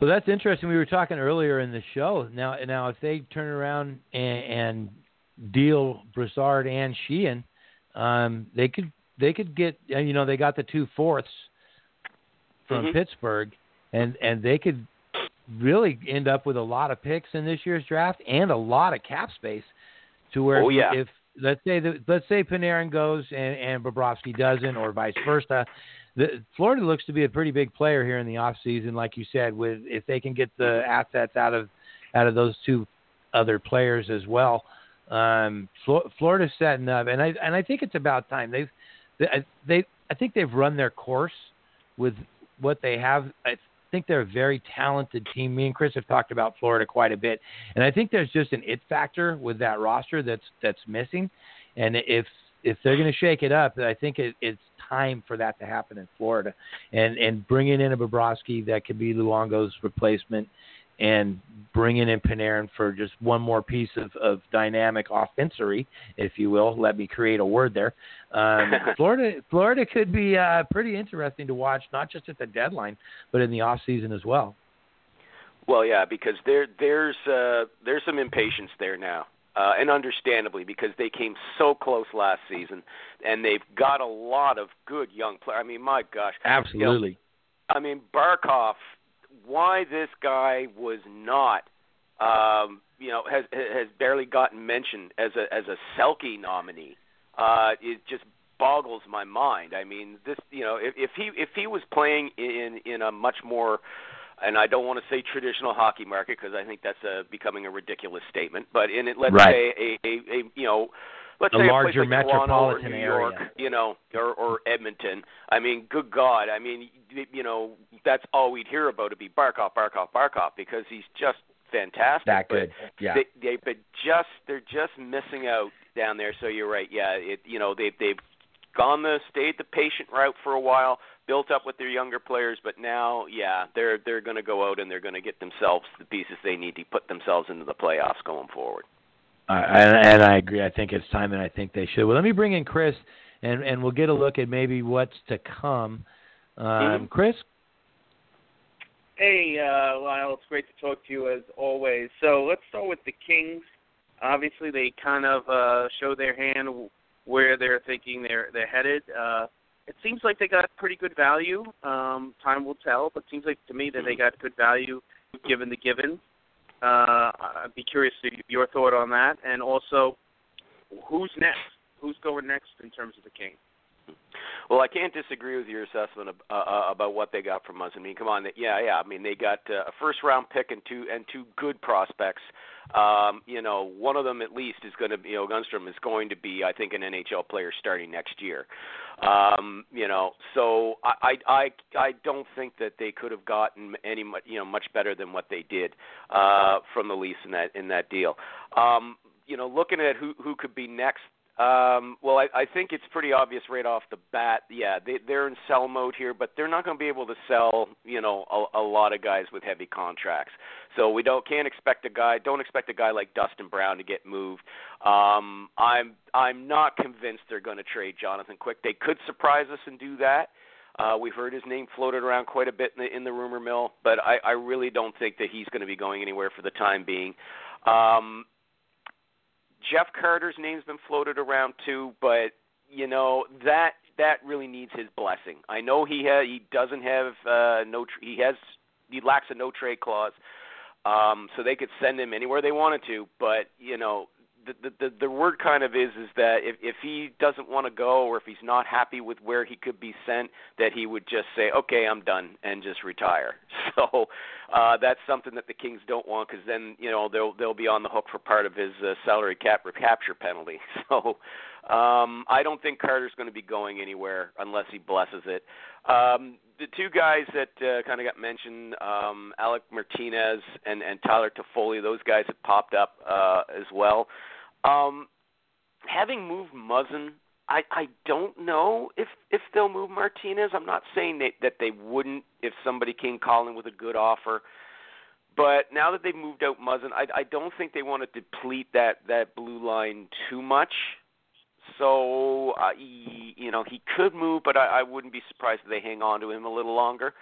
Well, that's interesting. We were talking earlier in the show. Now, now if they turn around and, and deal Brassard and Sheahan, um, they could they could get you know they got the two fourths from mm-hmm. Pittsburgh, and and they could really end up with a lot of picks in this year's draft and a lot of cap space to where oh, yeah. if let's say that let's say Panarin goes and and Bobrovsky doesn't or vice versa. The, Florida looks to be a pretty big player here in the off season, like you said, with if they can get the assets out of out of those two other players as well. Um, Florida's setting up, and I and I think it's about time. They've they, they I think they've run their course with what they have. I think they're a very talented team. Me and Chris have talked about Florida quite a bit, and I think there's just an it factor with that roster that's that's missing. And if if they're going to shake it up, I think it, it's time for that to happen in Florida, and and bringing in a Bobrovsky that could be Luongo's replacement, and bringing in Panarin for just one more piece of, of dynamic offensory, if you will. Let me create a word there. Um, [LAUGHS] Florida, Florida could be uh, pretty interesting to watch, not just at the deadline, but in the off season as well. Well, yeah, because there there's uh, there's some impatience there now, uh, and understandably because they came so close last season, and they've got a lot of good young players. I mean, my gosh, absolutely. You know, I mean, Barkov why this guy was not um, you know has has barely gotten mentioned as a as a Selke nominee. Uh, it just boggles my mind. I mean, this you know if, if he if he was playing in in a much more and I don't want to say traditional hockey market because I think that's a, becoming a ridiculous statement. But in it, let's Right. say a, a, a you know, let's A say larger a place like Toronto or metropolitan New York, area. you know, or, or Edmonton. I mean, good God, I mean, you know, that's all we'd hear about would be Barkov, Barkov, Barkov because he's just fantastic. That but good. Yeah. they, they but just they're just missing out down there. So you're right. Yeah, it you know they've they've gone the stayed the patient route for a while, built up with their younger players, but now yeah they're they're going to go out and they're going to get themselves the pieces they need to put themselves into the playoffs going forward. Uh, and, and I agree. I think it's time, and I think they should. Well, let me bring in Chris, and and we'll get a look at maybe what's to come. Um, Mhm. Chris, Hey, uh, Lyle, it's great to talk to you as always. So let's start with the Kings. Obviously, they kind of uh, show their hand where they're thinking they're they're headed. Uh, it seems like they got pretty good value. Um, time will tell, but it seems like to me that they got good value given the given. Uh, I'd be curious to your thought on that, and also who's next? Who's going next in terms of the Kings? Well, I can't disagree with your assessment of, uh, uh, about what they got from us. I mean, come on, yeah, yeah. I mean, they got uh, a first round pick and two and two good prospects. Um, you know, one of them at least is going to be, you know, Grundstrom is going to be, I think, an NHL player starting next year. Um, you know, so I, I, I, I don't think that they could have gotten any, you know, much better than what they did uh, from the Leafs in that in that deal. Um, you know, looking at who who could be next, um, well, I, I think it's pretty obvious right off the bat. Yeah, they, they're in sell mode here, but they're not going to be able to sell, you know, a, a lot of guys with heavy contracts. So we don't can't expect a guy. Don't expect a guy like Dustin Brown to get moved. Um, I'm I'm not convinced they're going to trade Jonathan Quick. They could surprise us and do that. Uh, we've heard his name floated around quite a bit in the, in the rumor mill, but I, I really don't think that he's going to be going anywhere for the time being. Um, Jeff Carter's name's been floated around too, but you know that that really needs his blessing. I know he ha- he doesn't have uh, no tr- he has he lacks a no trade clause, um, so they could send him anywhere they wanted to. But you know the the the, word kind of is is that if if he doesn't want to go or if he's not happy with where he could be sent, that he would just say okay I'm done and just retire. [LAUGHS] So uh, that's something that the Kings don't want because then you know they'll they'll be on the hook for part of his uh, salary cap recapture penalty. [LAUGHS] So um, I don't think Carter's going to be going anywhere unless he blesses it. Um, the two guys that uh, kind of got mentioned, um, Alec Martinez and, and Tyler Toffoli, those guys have popped up uh, as well. Um, having moved Muzzin, I, I don't know if if they'll move Martinez. I'm not saying that that they wouldn't if somebody came calling with a good offer. But now that they've moved out Muzzin, I, I don't think they want to deplete that that blue line too much. So uh, he, you know he could move, but I, I wouldn't be surprised if they hang on to him a little longer.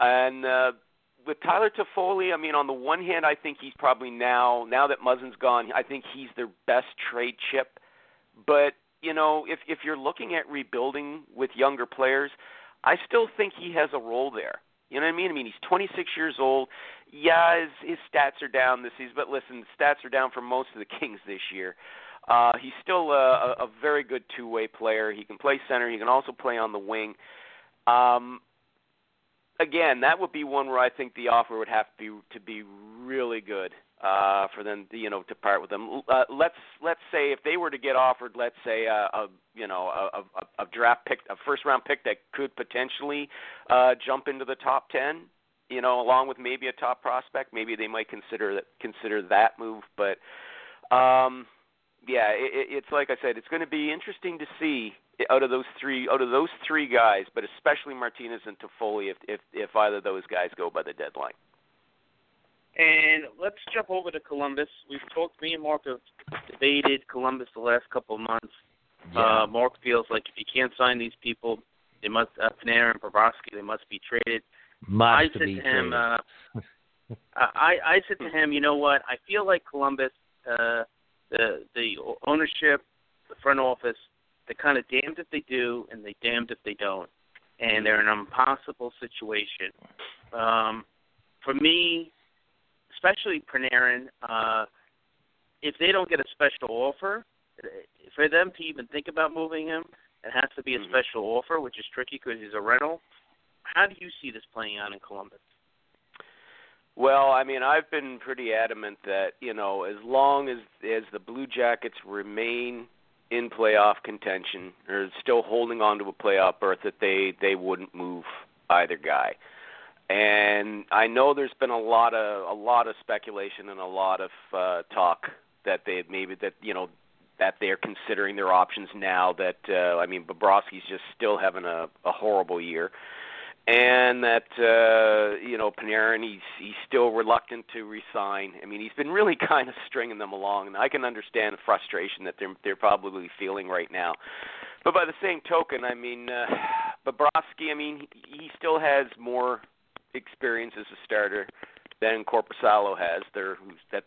And uh, with Tyler Toffoli, I mean, on the one hand, I think he's probably now now that Muzzin's gone, I think he's their best trade chip. But you know, if if you're looking at rebuilding with younger players, I still think he has a role there. You know what I mean? I mean, he's 26 years old. Yeah, his, his stats are down this season, but listen, stats are down for most of the [LAUGHS] Kings this year. Uh, he's still a, a very good two-way player. He can play center. He can also play on the wing. Um, again, that would be one where I think the offer would have to be to be really good uh, for them, you know, to part with them. Uh, let's let's say if they were to get offered, let's say a, a you know a, a, a draft pick, a first round pick that could potentially uh, jump into the top ten, you know, along with maybe a top prospect, maybe they might consider that consider that move. But um, yeah, it, it's like I said, it's going to be interesting to see out of those three out of those three guys, but especially Martinez and Toffoli, if if if either of those guys go by the deadline. And let's jump over to Columbus. We've talked. Me and Mark have debated Columbus the last couple of months. Yeah. Uh, Mark feels like if you can't sign these people, they must uh, Panarin and Bobrovsky, they must be traded. Must I said be to him, uh, I I said to him, you know what? I feel like Columbus, uh, the the ownership, the front office, they're kind of damned if they do and they damned if they don't, and they're in an impossible situation. Um, for me, especially Panarin, uh, if they don't get a special offer, for them to even think about moving him, it has to be a Mhm. special offer, which is tricky because he's a rental. How do you see this playing out in Columbus? Well, I mean, I've been pretty adamant that you know, as long as as the Blue Jackets remain in playoff contention or still holding on to a playoff berth, that they they wouldn't move either guy. And I know there's been a lot of a lot of speculation and a lot of uh, talk that they maybe that you know that they're considering their options now. That uh, I mean, Bobrovsky's just still having a, a horrible year, and that uh, you know Panarin he's he's still reluctant to resign. I mean, he's been really [LAUGHS] kind of stringing them along, and I can understand the frustration that they're they're probably feeling right now. But by the same token, I mean, uh, Bobrovsky, I mean, he still has more experience as a starter than Korpisalo has. They're that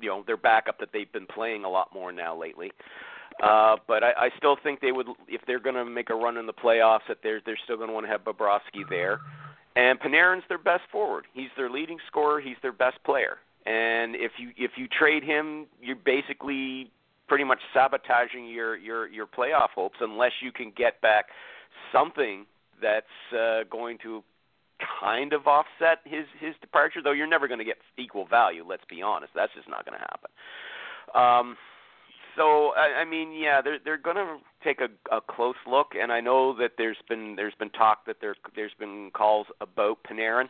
you know their backup that they've been playing a lot more now lately. But I, I still think they would, if they're going to make a run in the playoffs, that they're they're still going to want to have Bobrovsky there. And Panarin's their best forward. He's their leading scorer. He's their best player. And if you if you trade him, you're basically pretty much sabotaging your your your playoff hopes unless you can get back something that's uh, going to kind of offset his his departure. Though you're never going to get equal value. Let's be honest. That's just not going to happen. Um, so I, I mean, yeah, they're they're going to take a, a close look, and I know that there's been there's been talk that there there's been calls about Panarin.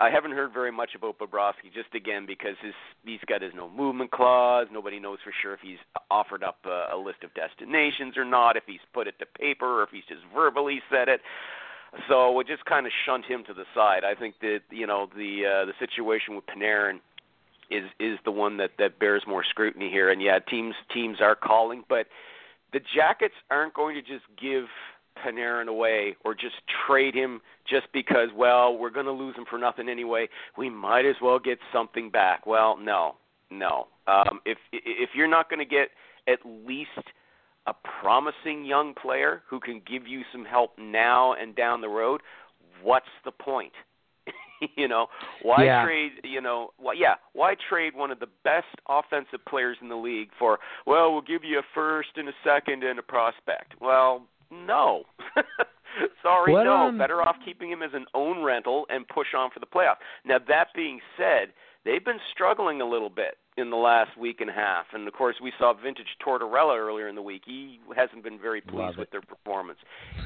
I haven't heard very much about Bobrovsky, just again because his he's got his no movement clause. Nobody knows for sure if he's offered up a, a list of destinations or not, if he's put it to paper, or if he's just verbally said it. So we just kind of shunt him to the side. I think that you know the uh, the situation with Panarin is is the one that that bears more scrutiny here. And yeah, teams teams are calling, but the Jackets aren't going to just give Panarin away or just trade him just because well we're going to lose him for nothing anyway. We might as well get something back. Well, no, no. Um, if if you're not going to get at least a promising young player who can give you some help now and down the road, what's the point? [LAUGHS] you know, why yeah. trade? You know, why, yeah, why trade one of the best offensive players in the league for? Well, we'll give you a first and a second and a prospect. Well, no. [LAUGHS] Sorry, what, no. Um, Better off keeping him as an own rental and push on for the playoff. Now that being said, they've been struggling a little bit in the last week and a half. And of course, we saw vintage Tortorella earlier in the week. He hasn't been very pleased with their performance.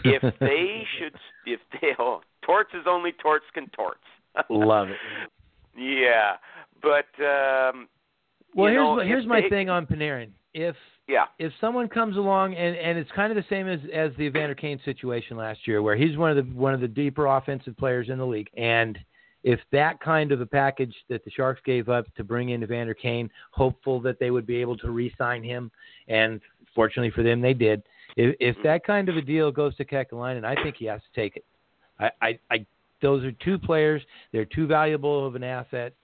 If they [LAUGHS] should, if they, oh, torts is only torts can torts. Love it. Yeah, but um, well, here's know, here's my they, thing on Panarin. If yeah, if someone comes along and and it's kind of the same as as the Evander Kane situation last year, where he's one of the one of the deeper offensive players in the league, and if that kind of a package that the Sharks gave up to bring in Evander Kane, hopeful that they would be able to re-sign him, and fortunately for them, they did. If, if that kind of a deal goes to Kekalainen, I think he has to take it. I, I, I, those are two players. They're too valuable of an asset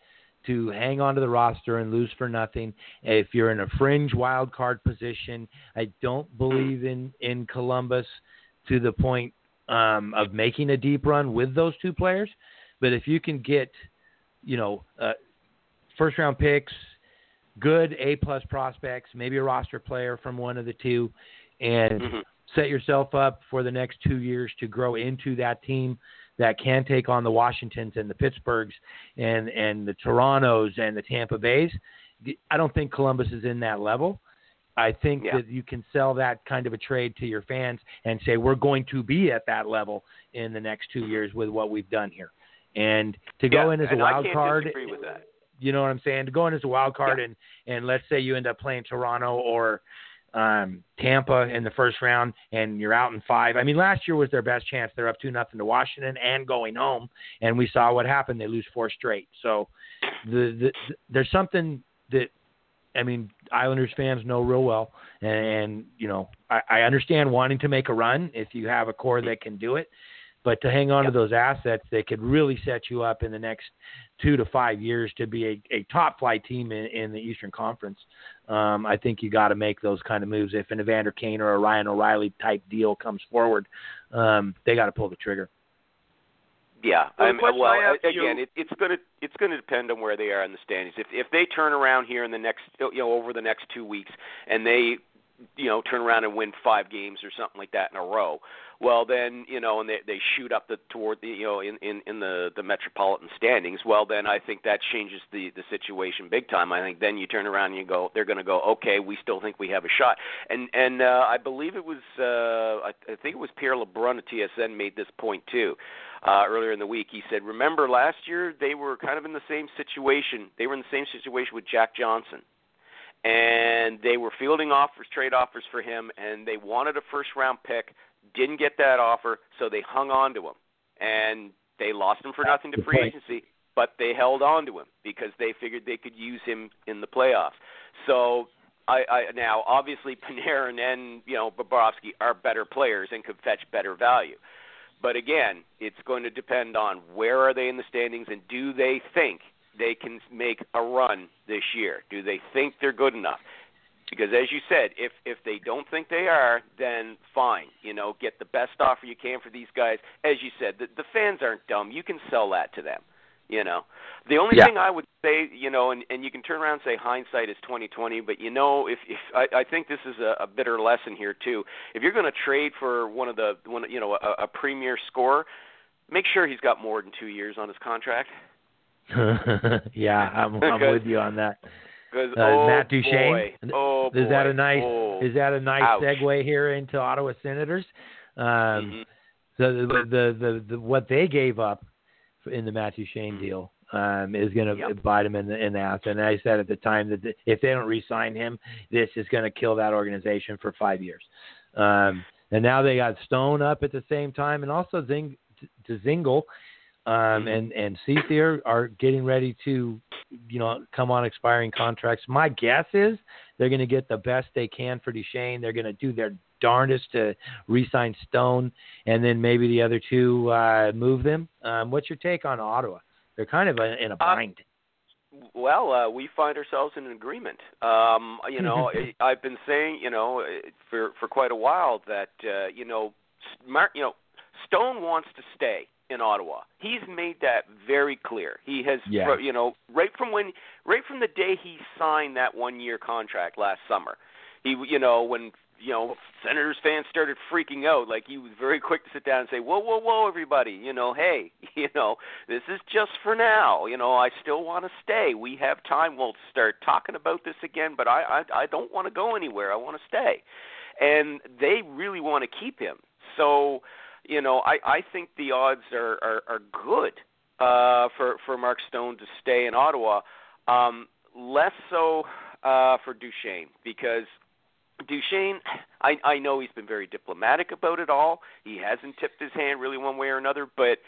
to hang on to the roster and lose for nothing. If you're in a fringe wild card position, I don't believe in in Columbus to the point um, of making a deep run with those two players. But if you can get, you know, uh, first round picks, good A plus prospects, maybe a roster player from one of the two, and mm-hmm. set yourself up for the next two years to grow into that team that can take on the Washingtons and the Pittsburghs and and the Torontos and the Tampa Bays. I don't think Columbus is in that level. I think yeah. that you can sell that kind of a trade to your fans and say we're going to be at that level in the next two years with what we've done here. And to go in as a wild card, you know what I'm saying? To go in as a wild card yeah. and and let's say you end up playing Toronto or um, Tampa in the first round and you're out in five. I mean, last year was their best chance. They're up two nothing to Washington and going home, and we saw what happened. They lose four straight. So the, the, the there's something that I mean, Islanders fans know real well, and, and you know, I, I understand wanting to make a run if you have a core that can do it. But to hang on yep. to those assets, they could really set you up in the next two to five years to be a, a top flight team in, in the Eastern Conference. Um, I think you got to make those kind of moves. If an Evander Kane or a Ryan O'Reilly type deal comes forward, um, they got to pull the trigger. Yeah, well, I'm, well again, it, it's going to it's going to depend on where they are in the standings. If if they turn around here in the next you know over the next two weeks and they you know turn around and win five games or something like that in a row well then you know and they they shoot up the toward the you know in in in the the metropolitan standings well then i think that changes the the situation big time i think then you turn around and you go they're going to go okay we still think we have a shot and and uh i believe it was uh i, I think it was pierre lebrun at tsn made this point too uh, earlier in the week. He said, "Remember last year they were kind of in the same situation. They were in the same situation with Jack Johnson, and they were fielding offers, trade offers for him, and they wanted a first round pick, didn't get that offer, so they hung on to him, and they lost him for nothing to free agency, but they held on to him because they figured they could use him in the playoffs. So I, I now obviously [LAUGHS] Panarin and you know Bobrovsky are better players and could fetch better value. But again, it's going to depend on where are they in the standings and do they think they can make a run this year? Do they think they're good enough? Because as you said, if if they don't think they are, then fine. You know, get the best offer you can for these guys. As you said, the, the fans aren't dumb. You can sell that to them. You know, the only yeah. thing I would say, you know, and and you can turn around and say hindsight is twenty twenty, but you know, if if I, I think this is a, a bitter lesson here too. If you're going to trade for one of the one, you know, a, a premier scorer, make sure he's got more than two years on his contract. [LAUGHS] yeah, I'm, I'm with you on that. Uh, oh Matt Duchene. Oh is that a nice? Oh. Is that a nice Ouch. segue here into Ottawa Senators? Um, Mhm. So the, the, the the what they gave up in the Matt Duchene deal um, is going to Yep. bite them in the in the ass. And I said at the time that the, if they don't re-sign him, this is going to kill that organization for five years. Um, and now they got Stone up at the same time, and also Zing to Dzingel um, and and Ceci are getting ready to, you know, come on expiring contracts. My guess is they're going to get the best they can for Duchene. They're going to do their darndest to re-sign Stone, and then maybe the other two uh, move them. Um, what's your take on Ottawa? They're kind of a, in a bind. Well, uh, we find ourselves in an agreement. Um, you know, I- I've been saying, you know, uh, for for quite a while that uh, you know, Smart, you know, Stone wants to stay in Ottawa. He's made that very clear. He has, Yeah. you know, right from when, right from the day he signed that one-year contract last summer. He, you know, when you know Senators fans started freaking out, like he was very quick to sit down and say, "Whoa, whoa, whoa, everybody! You know, hey, [LAUGHS] you know, this is just for now. You know, I still want to stay. We have time. We'll start talking about this again, but I, I, I don't want to go anywhere. I want to stay." And they really want to keep him. So, you know, I, I think the odds are are, are good uh, for for Mark Stone to stay in Ottawa. Um, less so uh, for Duchene because Duchene, I, I know he's been very diplomatic about it all. He hasn't tipped his hand really one way or another, but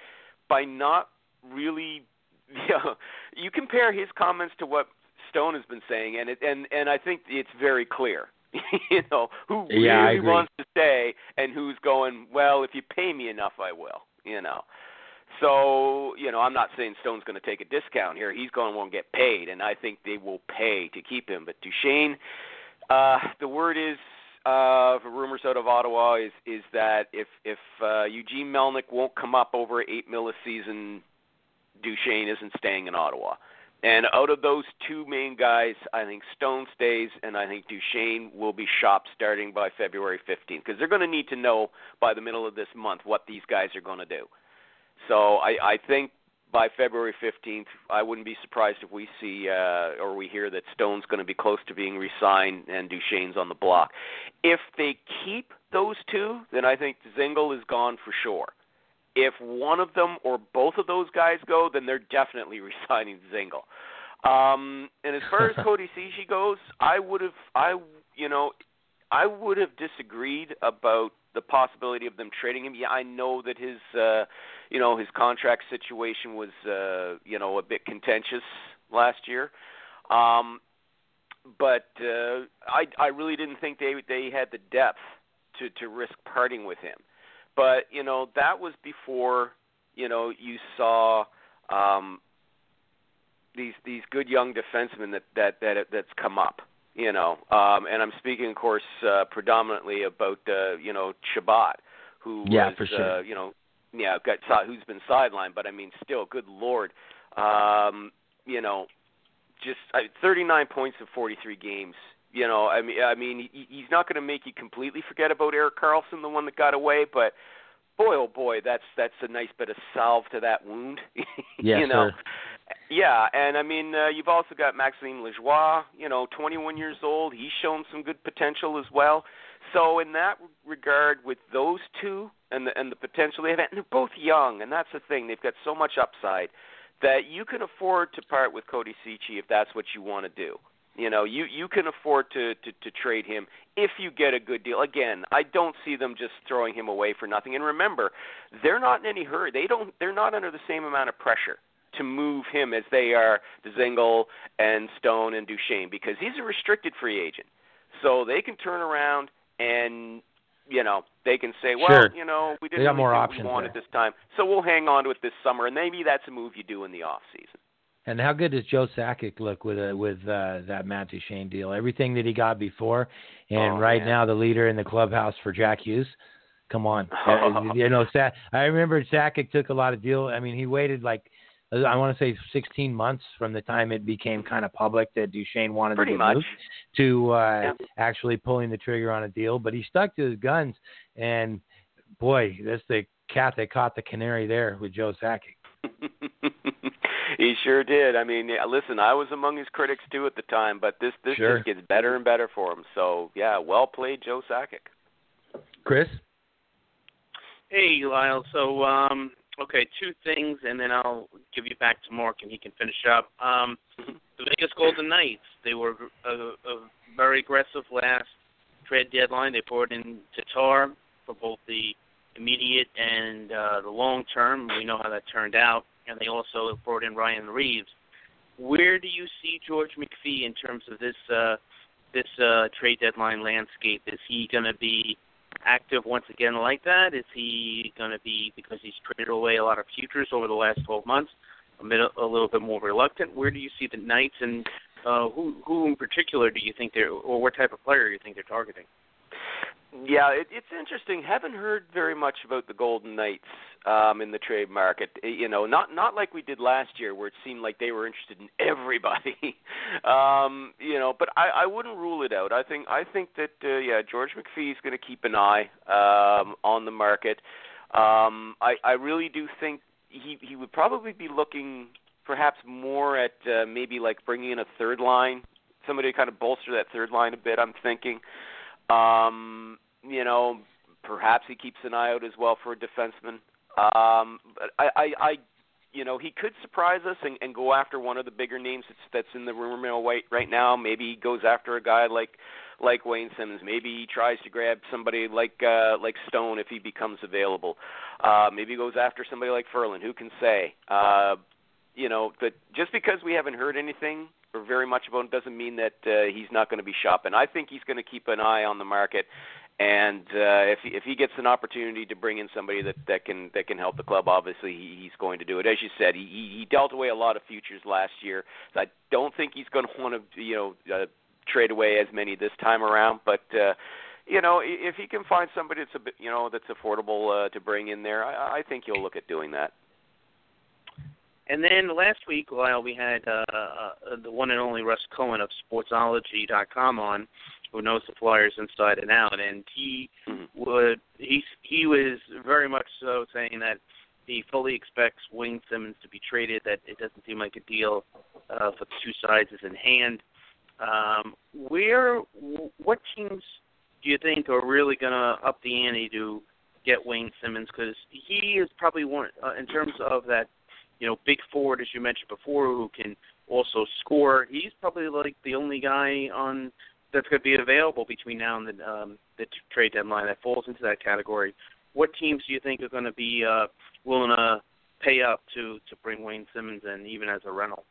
by not really, [LAUGHS] you know, you compare his comments to what Stone has been saying, and it, and and I think it's very clear. [LAUGHS] you know who Yeah, really wants to stay and who's going. Well, if you pay me enough, I will. You know. So, you know, I'm not saying Stone's going to take a discount here. He's going to want to get paid, and I think they will pay to keep him. But Duchene, uh, the word is, uh, rumors out of Ottawa is is that if if uh, Eugene Melnyk won't come up over eight mil a season, Duchene isn't staying in Ottawa. And out of those two main guys, I think Stone stays, and I think Duchene will be shopped starting by February 15th because they're going to need to know by the middle of this month what these guys are going to do. So I, I think by February 15th, I wouldn't be surprised if we see uh, or we hear that Stone's going to be close to being re-signed and Duchene's on the block. If they keep those two, then I think Dzingel is gone for sure. If one of them or both of those guys go, then they're definitely [LAUGHS] re-signing Dzingel. Um, and as far as [LAUGHS] Cody Ceci goes, I would have, I you know, I would have disagreed about the possibility of them trading him. Yeah, I know that his, uh, you know, his contract situation was, uh, you know, a bit contentious last year. Um, but uh, I, I really didn't think they they had the depth to to risk parting with him. But you know, that was before, you know, you saw um, these these good young defensemen that that that that's come up you know um and i'm speaking of course uh, predominantly about uh, you know Chabot who Yeah, was for sure. uh, you know yeah got who's been sidelined but i mean still good lord um you know just uh, 39 points in 43 games you know, I mean, I mean, he, he's not going to make you completely forget about Erik Karlsson, the one that got away, but boy, oh boy, that's that's a nice bit of salve to that wound. [LAUGHS] yes, you know. Sir. Yeah, and I mean, uh, you've also got Maxime Lajoie, you know, 21 years old. He's shown some good potential as well. So in that regard, with those two and the and the potential they have, and they're both young, and that's the thing. They've got so much upside that you can afford to part with Cody Ceci if that's what you want to do. You know, you you can afford to, to to trade him if you get a good deal. Again, I don't see them just throwing him away for nothing. And remember, they're not in any hurry. They don't. They're not under the same amount of pressure to move him as they are Dzingel and Stone and Duchene because he's a restricted free agent. So they can turn around and you know they can say, well, Sure. you know, we didn't really more options we wanted there. this time, so we'll hang on to it this summer, and maybe that's a move you do in the off season. And how good does Joe Sakic look with uh, with uh, that Matt Duchene deal? Everything that he got before, and Oh, right man. now the leader in the clubhouse for Jack Hughes. Come on, [LAUGHS] you know, I remember Sakic took a lot of deal. I mean, he waited like uh, I want to say 16 months from the time it became kind of public that Duchene wanted Pretty to much. moved to uh, Yeah. actually pulling the trigger on a deal. But he stuck to his guns, and boy, that's the cat that caught the canary there with Joe Sakic. [LAUGHS] he sure did. I mean, yeah, listen, I was among his critics too at the time, but this this Sure. just gets better and better for him. So yeah, well played, Joe Sakic. Chris. Hey, Lyle. So, um, okay, two things, and then I'll give you back to Mark, and he can finish up. Um, the Vegas Golden Knights. They were a, a very aggressive last trade deadline. They poured in Tatar for both the immediate and uh, the long term. We know how that turned out, and they also brought in Ryan Reaves. Where do you see George McPhee in terms of this uh, this uh, trade deadline landscape? Is he going to be active once again like that? Is he going to be because he's traded away a lot of futures over the last 12 months, a, bit, a little bit more reluctant? Where do you see the Knights, and uh, who who in particular do you think they're, or what type of player do you think they're targeting? Yeah, it, it's interesting. Haven't heard very much about the Golden Knights um, in the trade market. You know, not not like we did last year, where it seemed like they were interested in [LAUGHS] everybody. um, you know, but I, I wouldn't rule it out. I think I think that uh, yeah, George McPhee is going to keep an eye um, on the market. Um, I I really do think he he would probably be looking perhaps more at uh, maybe like bringing in a third line, somebody to kind of bolster that third line a bit. I'm thinking. Um, you know, perhaps he keeps an eye out as well for a defenseman. Um, but I, I, I, you know, he could surprise us and, and go after one of the bigger names that's, that's in the rumor mill right, right now. Maybe he goes after a guy like like Wayne Simmonds. Maybe he tries to grab somebody like uh, like Stone if he becomes available. Uh, maybe he goes after somebody like Ferland. Who can say? Uh, you know, but just because we haven't heard anything or very much about him doesn't mean that uh, he's not going to be shopping. I think he's going to keep an eye on the market, and uh, if he, if he gets an opportunity to bring in somebody that that can that can help the club, obviously he, he's going to do it. As you said, he he dealt away a lot of futures last year. So I don't think he's going [LAUGHS] to want to you know uh, trade away as many this time around, but. uh you know, if he can find somebody that's a bit, you know, that's affordable uh, to bring in there, I, I think he'll look at doing that. And then last week, Lyle, we had uh, uh, the one and only Russ Cohen of Sportsology.com on, who knows the Flyers inside and out, and he Mhm. would he he was very much so saying that he fully expects Wayne Simmonds to be traded. That it doesn't seem like a deal uh, for the two sides is in hand. Um, where what teams do you think are really going to up the ante to get Wayne Simmonds? Because he is probably one uh, in terms of that you know, big forward as you mentioned before, who can also score. He's probably like the only guy on that's going to be available between now and the um, the trade deadline that falls into that category. What teams do you think are going to be uh, willing to pay up to to bring Wayne Simmonds in, even as a rental?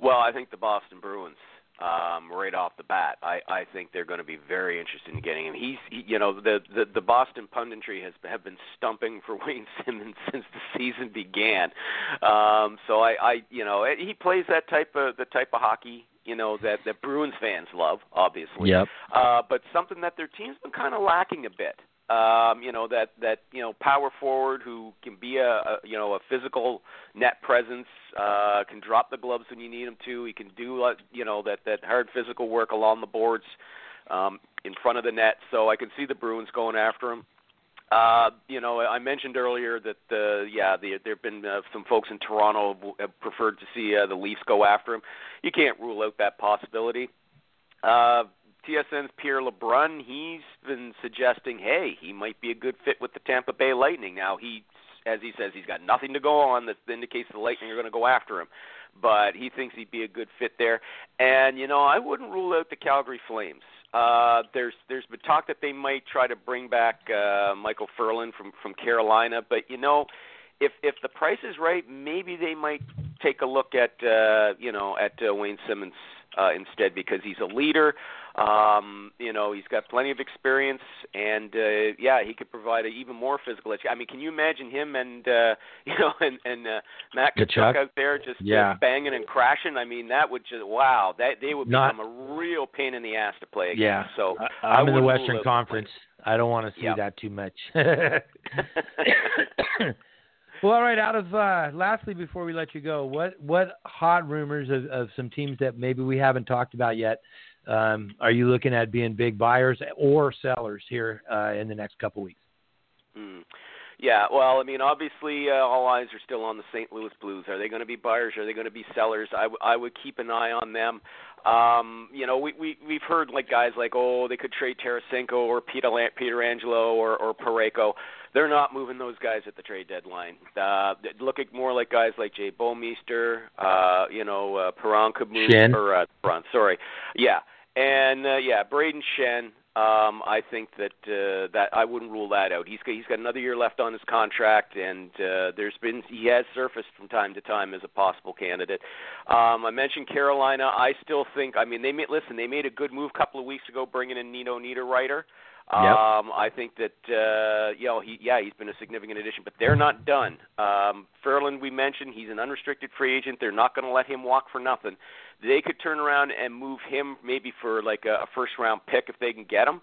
Well, I think the Boston Bruins, um, right off the bat, I, I think they're going to be very interested in getting him. He's, he, you know, the, the the Boston punditry has have been stumping for [LAUGHS] Wayne Simmonds since the season began. Um, so I, I, you know, he plays that type of the type of hockey, you know, that that Bruins fans love, obviously. Yep. Uh, but something that their team's been kind of lacking a bit Um, you know that that you know power forward who can be a, a you know a physical net presence, uh, can drop the gloves when you need him to. He can do uh, you know that that hard physical work along the boards um, in front of the net. So I can see the Bruins going after him. Uh, you know, I mentioned earlier that uh, yeah, the, there have been uh, some folks in Toronto have preferred to see uh, the Leafs go after him. You can't rule out that possibility. Uh, TSN's Pierre LeBrun, he's been suggesting, hey, he might be a good fit with the Tampa Bay Lightning. Now he, as he says, he's got nothing to go on that indicates the Lightning are going to go after him, but he thinks he'd be a good fit there. And you know, I wouldn't rule out the Calgary Flames. Uh, there's there's been talk that they might try to bring back uh, Michael Ferland from from Carolina, but you know, if if the price is right, maybe they might take a look at uh, you know at uh, Wayne Simmonds uh, instead because he's a leader. Um, you know, he's got plenty of experience, and uh, yeah, he could provide a even more physical edge. I mean, can you imagine him and uh, [LAUGHS] you know and and uh, Matt Tkachuk out there just, yeah. just banging and crashing? I mean, that would just wow, that they would Not, become a real pain in the ass to play against. Yeah, so I, I'm I in the Western rule out Conference. I don't want to see Yep. that too much. [LAUGHS] [COUGHS] [COUGHS] [COUGHS] well, all right. Out of uh, lastly, before we let you go, what what hot rumors of, of some teams that maybe we haven't talked about yet? Um, are you looking at being big buyers or sellers here uh, in the next couple weeks? Hmm. Yeah, well, I mean, obviously, uh, all eyes are still on the St. Louis Blues. Are they going to be buyers? Are they going to be sellers? I, w- I would keep an eye on them. Um, you know, we, we we've heard like guys like, oh, they could trade Tarasenko or Peter Pietrangelo or or Parayko. They're not moving those guys at the trade deadline. Uh, look at more like guys like Jay Bouwmeester. Uh, you know, uh, Perron could move Schenn. or uh, Perron, sorry, yeah, and uh, yeah, Brayden Schenn. Um, I think that uh, that I wouldn't rule that out. He's got, he's got another year left on his contract, and uh, there's been he has surfaced from time to time as a possible candidate. Um, I mentioned Carolina. I still think. I mean, they made listen. They made a good move a couple of weeks ago, bringing in Nino Niederreiter. Um, I think that uh, you know he yeah he's been a significant addition, but they're not done. Um, Ferland we mentioned he's an unrestricted free agent. They're not going to let him walk for nothing. They could turn around and move him maybe for like a, a first round pick if they can get him,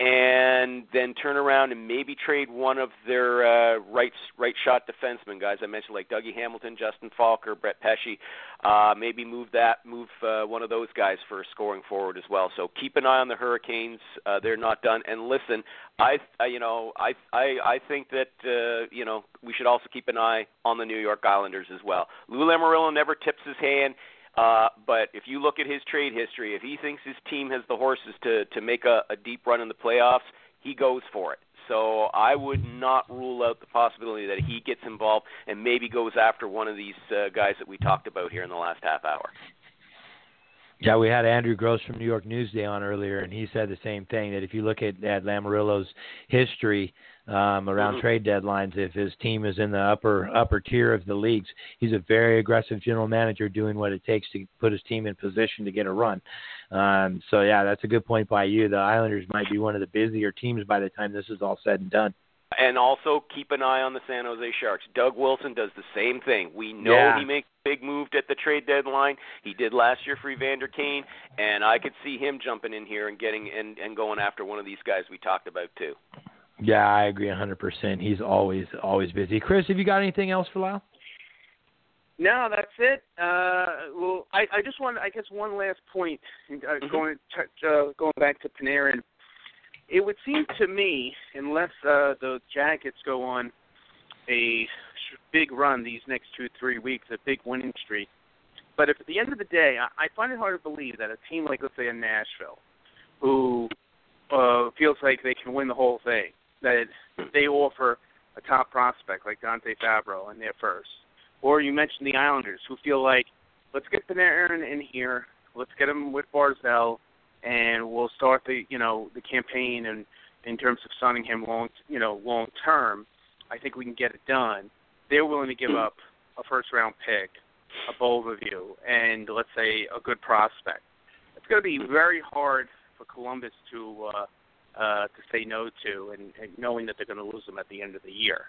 and then turn around and maybe trade one of their uh, right right shot defensemen guys I mentioned like Dougie Hamilton, Justin Faulk, or Brett Pesce. Uh, maybe move that move uh, one of those guys for a scoring forward as well. So keep an eye on the Hurricanes. Uh, they're not done. And listen, I, I you know I I I think that uh, you know we should also keep an eye on the New York Islanders as well. Lou Lamoriello never tips his hand. Uh, but if you look at his trade history, if he thinks his team has the horses to to make a, a deep run in the playoffs, he goes for it. So I would not rule out the possibility that he gets involved and maybe goes after one of these uh, guys that we talked about here in the last half hour. Yeah, we had Andrew Gross from New York Newsday on earlier, and he said the same thing. That if you look at, at Lamoriello's history um, around Mhm. trade deadlines, if his team is in the upper upper tier of the leagues, he's a very aggressive general manager, doing what it takes to put his team in position to get a run. Um, so yeah, that's a good point by you. The Islanders might be one of the busier teams by the time this is all said and done. And also keep an eye on the San Jose Sharks. Doug Wilson does the same thing. We know Yeah. he makes big moves at the trade deadline. He did last year for Evander Kane, and I could see him jumping in here and getting and, and going after one of these guys we talked about too. Yeah, I agree 100%. He's always always busy. Chris, have you got anything else for Lyle? No, that's it. Uh, well, I, I just want, I guess, one last point. Uh, Mhm. Going to, uh, going back to Panarin, it would seem to me, unless uh, the Jackets go on a big run these next two, three weeks, a big winning streak. But if at the end of the day, I, I find it hard to believe that a team like, let's say, in Nashville, who uh, feels like they can win the whole thing, that they offer a top prospect like Dante Fabbro in their first. Or you mentioned the Islanders, who feel like, let's get Panarin in here, let's get him with Barzal, and we'll start the you know the campaign and in terms of signing him long you know long term. I think we can get it done. They're willing to give up a first round pick, a bowl review, and let's say a good prospect. It's going to be very hard for Columbus to uh, uh, to say no to, and, and knowing that they're going to lose them at the end of the year.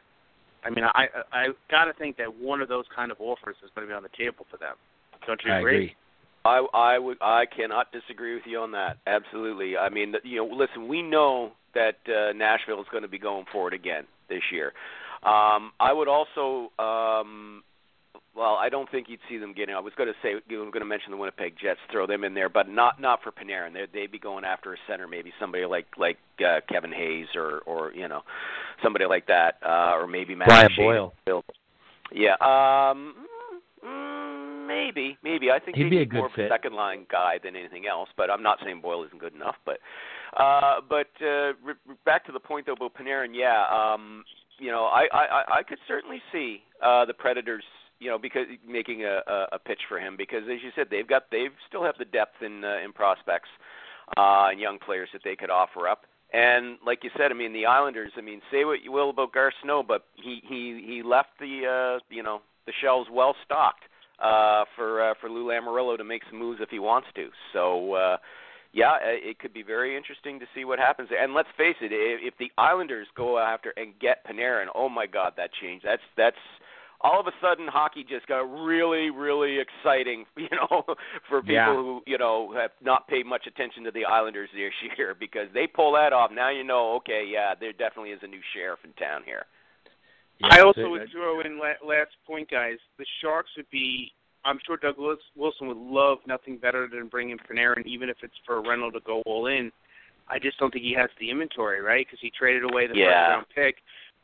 I mean, I I I got to think that one of those kind of offers is going to be on the table for them. Don't you I agree? agree. I I would I cannot disagree with you on that. Absolutely. I mean, you know, listen, we know that uh, Nashville is going to be going forward again this year. Um, I would also um, well, I don't think you'd see them getting. I was going to say, I was going to mention the Winnipeg Jets, throw them in there, but not not for Panarin. They'd, they'd be going after a center, maybe somebody like like uh, Kevin Hayes or or you know somebody like that, uh, or maybe Matt Brian. Boyle. Yeah, um, mm, maybe maybe. I think He'd he'd be a good more fit. second line guy than anything else. But I'm not saying Boyle isn't good enough. But uh, but uh, re- back to the point though about Panarin. Yeah, um, you know, I I I could certainly see uh, the Predators you know, because making a, a, pitch for him because as you said, they've got they've still have the depth in uh, in prospects uh, and young players that they could offer up. And like you said, I mean the Islanders. I mean, say what you will about Garth Snow, but he he he left the uh, you know the shelves well stocked uh, for uh, for Lou Lamoriello to make some moves if he wants to. So. uh yeah, it could be very interesting to see what happens. And let's face it, if the Islanders go after and get Panarin, oh my God, that change. That's that's all of a sudden hockey just got really, really exciting, [LAUGHS] you know, for people Yeah. who, you know, have not paid much attention to the Islanders this [LAUGHS] year because they pull that off. Now you know, okay, yeah, there definitely is a new sheriff in town here. I also would throw in la- last point, guys. The Sharks would be. I'm sure Doug Wilson would love nothing better than bringing Panarin, even if it's for Reynolds to go all in. I just don't think he has the inventory, right? Because he traded away the Yeah. first round pick.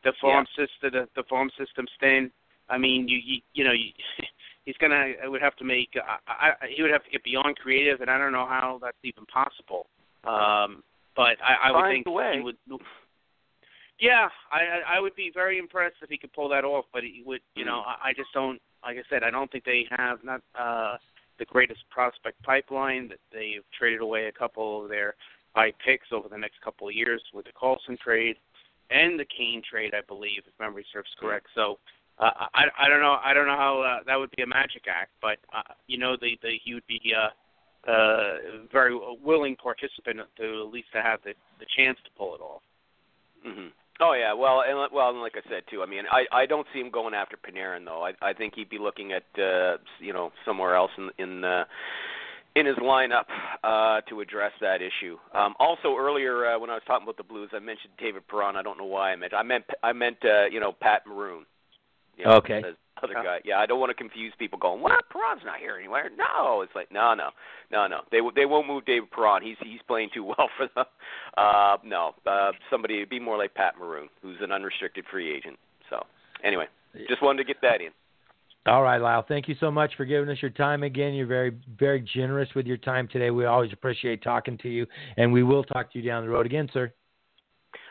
The farm system, the, the farm system's thin. I mean, you you, you know, you, [LAUGHS] he's gonna. I would have to make. I, I, he would have to get beyond creative, and I don't know how that's even possible. Um, but I, I would think he would. Yeah, I I I would be very impressed if he could pull that off, but he would. You know, I, I just don't. Like I said, I don't think they have not uh the greatest prospect pipeline. That they've traded away a couple of their high picks over the next couple of years with the Karlsson trade and the Kane trade, I believe, if memory serves correct. So. Uh, I I don't know I don't know how uh, that would be a magic act, but uh, you know the the he would be uh, uh, very willing participant to at least to have the the chance to pull it off. hmm Oh yeah, well, and well, and like I said too. I mean, I I don't see him going after Panarin though. I I think he'd be looking at uh you know somewhere else in in uh, in his lineup uh to address that issue. Um also earlier uh, when I was talking about the Blues, I mentioned David Perron. I don't know why I meant I meant I meant uh, you know Pat Maroon. You know, Okay. the Other guy. Yeah, I don't want to confuse people going, "What? Perron's not here anywhere." No, it's like, no, no, no, no. They they won't move David Perron. He's he's playing too well [LAUGHS] for them. Uh, no, uh, somebody it'd be more like Pat Maroon, who's an unrestricted free agent. So anyway, just wanted to get that in. All right, Lyle. Thank you so much for giving us your time again. You're very, very generous with your time today. We always appreciate talking to you, and we will talk to you down the road again, sir.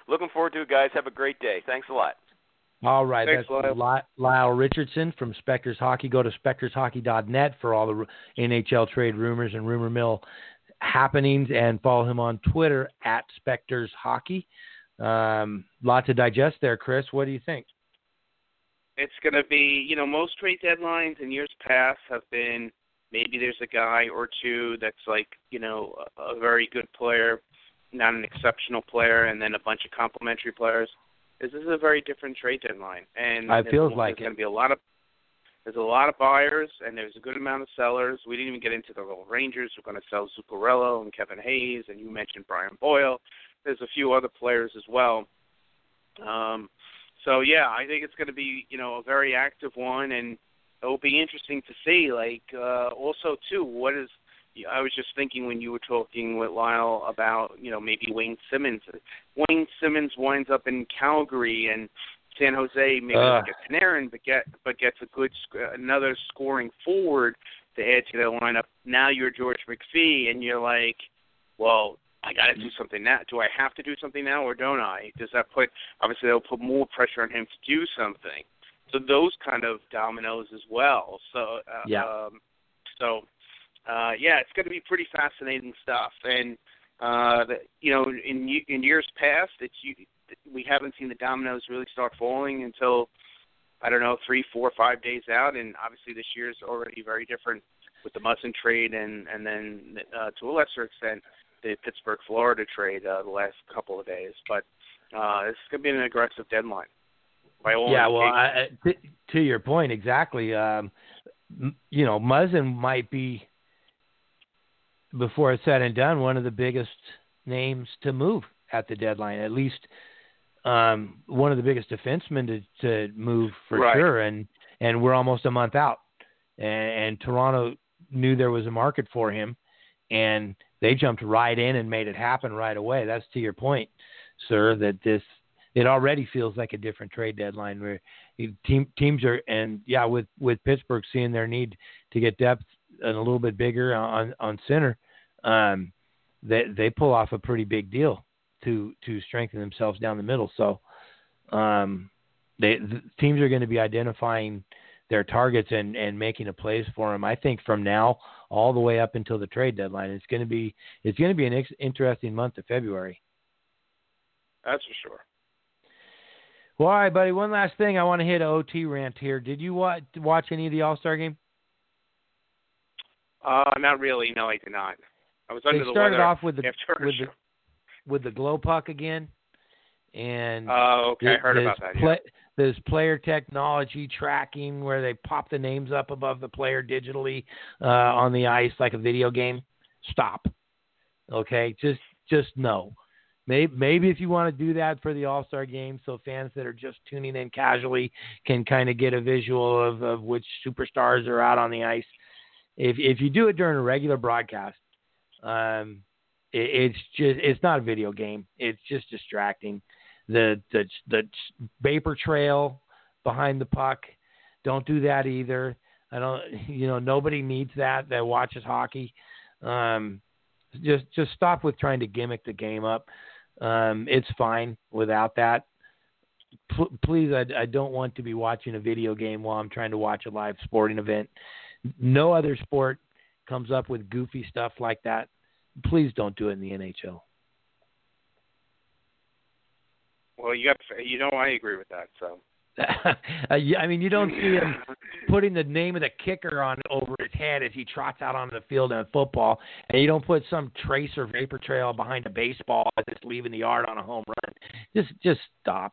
Looking forward to it, guys. Have a great day. Thanks a lot. All right, Thanks, that's Lyle. Lyle Richardson from Spector's Hockey. Go to spectorshockey.net for all the NHL trade rumors and rumor mill happenings, and follow him on Twitter at Spector's Hockey. Um, lot to digest there, Chris. What do you think? it's going to be, you know, most trade deadlines in years past have been maybe there's a guy or two that's like, you know, a, a very good player, not an exceptional player, and then a bunch of complementary players. This is a very different trade deadline, and It feels like there's going to be a lot of there's a lot of buyers, and there's a good amount of sellers. We didn't even get into the little Rangers who are going to sell Zuccarello and Kevin Hayes, and you mentioned Brian Boyle. There's a few other players as well. Um, so yeah, I think it's going to be you know a very active one, and it will be interesting to see. Like uh, also too, what is I was just thinking when you were talking with Lyle about you know maybe Wayne Simmonds. Wayne Simmonds winds up in Calgary and San Jose maybe Ugh. doesn't Panarin, but get but gets a good sc- another scoring forward to add to their lineup. Now you're George McPhee, and you're like, well, I got to do something now. Do I have to do something now, or don't I? Does that put obviously that'll put more pressure on him to do something? So those kind of dominoes as well. So uh, Yeah. um, so uh, yeah, it's going to be pretty fascinating stuff. And uh, the, you know, in in years past, it's you, we haven't seen the dominoes really start falling until I don't know three, four, five days out. And obviously, this year's already very different with the Muzzin trade, and and then uh, to a lesser extent the Pittsburgh, Florida trade uh, the last couple of days. But uh, it's going to be an aggressive deadline. By all yeah, well. I- to, to your point, exactly. Um, you know, Muzzin might be before it's said and done, one of the biggest names to move at the deadline. At least um, one of the biggest defensemen to, to move for right. sure. And and we're almost a month out, and, and Toronto knew there was a market for him, and they jumped right in and made it happen right away. That's to your point, sir. That this it already feels like a different trade deadline where team, teams are and yeah with with Pittsburgh seeing their need to get depth and a little bit bigger on on center, um, they they pull off a pretty big deal to to strengthen themselves down the middle. So, um, they the teams are going to be identifying their targets and and making a place for them. I think from now all the way up until the trade deadline, it's going to be it's going to be an ex- interesting month of February. That's for sure. Well, all right, buddy. One last thing, I want to hit an OT rant here. Did you watch, watch any of the All Star game? Uh, not really. No, I did not. I was under they the started weather off with the with the with the glow puck again, and oh, okay, I heard about that. Play, yeah. This player technology tracking where they pop the names up above the player digitally uh, on the ice like a video game. Stop. Okay, just just no. Maybe, maybe if you want to do that for the All Star game, so fans that are just tuning in casually can kind of get a visual of, of which superstars are out on the ice. If if you do it during a regular broadcast, um, it, it's just it's not a video game. It's just distracting. The the the vapor trail behind the puck. Don't do that either. I don't. You know, nobody needs that that watches hockey. Um, just just stop with trying to gimmick the game up. Um, it's fine without that. P- please, I, I don't want to be watching a video game while I'm trying to watch a live sporting event. No other sport comes up with goofy stuff like that. Please don't do it in the NHL. Well, you got you know I agree with that. So [LAUGHS] uh, I mean, you don't see him [LAUGHS] putting the name of the kicker on over his head as he trots out onto the field in a football, and you don't put some trace or vapor trail behind a baseball as it's leaving the yard on a home run. Just, just stop.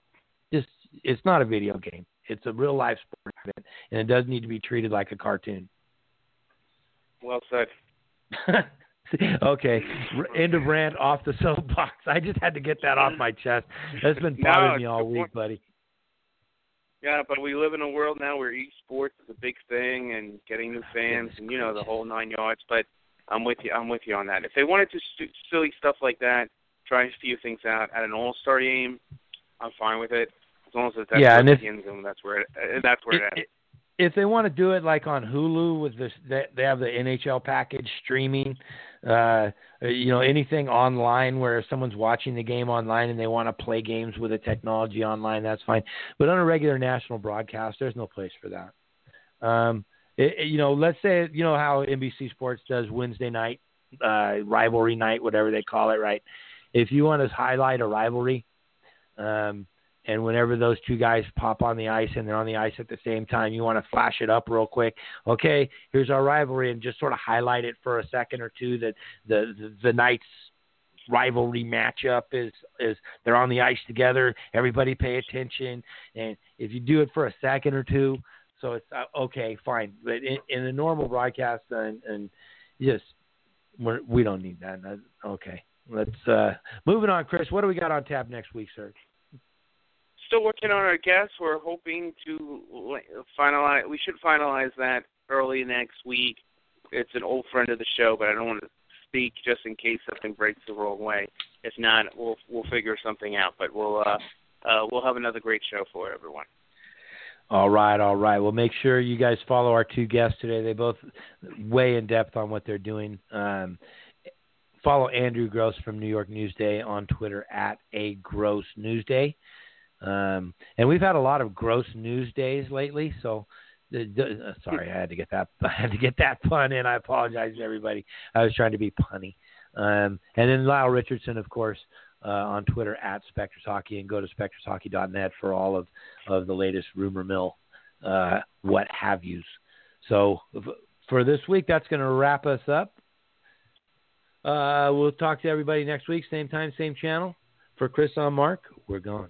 Just, it's not a video game. It's a real life sport event, and it does need to be treated like a cartoon. Well said. [LAUGHS] okay, end of rant off the [LAUGHS] soapbox. I just had to get that off my chest. That's been [LAUGHS] bothering no, me all week, buddy. Yeah, but we live in a world now where esports is a big thing and getting new ah, fans and you know the whole nine yards. But I'm with you. I'm with you on that. If they wanted to do silly stuff like that, try a few things out at an All-Star game, I'm fine with it as long as it's yeah, and it if, begins and that's where it, and that's where it, it ends. If they want to do it like on Hulu with this, they have the NHL package streaming. Uh, you know, anything online where someone's watching the game online and they want to play games with the technology online, that's fine. But on a regular national broadcast, there's no place for that. Um, it, it, you know, let's say you know how NBC Sports does Wednesday night uh, rivalry night, whatever they call it, right? If you want to highlight a rivalry, um, and whenever those two guys pop on the ice and they're on the ice at the same time, you want to flash it up real quick. Okay, here's our rivalry, and just sort of highlight it for a second or two. That the the, the night's rivalry matchup is is they're on the ice together. Everybody pay attention, and if you do it for a second or two, so it's uh, okay, fine. But in, in a normal broadcast, and, and just we're, we don't need that. Okay, let's uh, moving on, Chris. What do we got on tap next week, sir? Still working on our guests. We're hoping to finalize. We should finalize that early next week. It's an old friend of the show, but I don't want to speak just in case something breaks the wrong way. If not, we'll we'll figure something out. But we'll uh, uh, we'll have another great show for everyone. All right, all right. Well, make sure you guys follow our two guests today. They both way in depth on what they're doing. Um, follow Andrew Gross from New York Newsday on Twitter at a Gross Newsday. Um, and we've had a lot of gross news days lately. So, uh, sorry, I had to get that. [LAUGHS] I had to get that pun in. I apologize to everybody. I was trying to be punny. Um, and then Lyle Richardson, of course, uh, on Twitter at Spector's Hockey, and go to spectorshockey.net for all of of the latest rumor mill, uh, what have yous. So for this week, that's going to wrap us up. Uh, we'll talk to everybody next week, same time, same channel. For Chris on Mark, we're gone.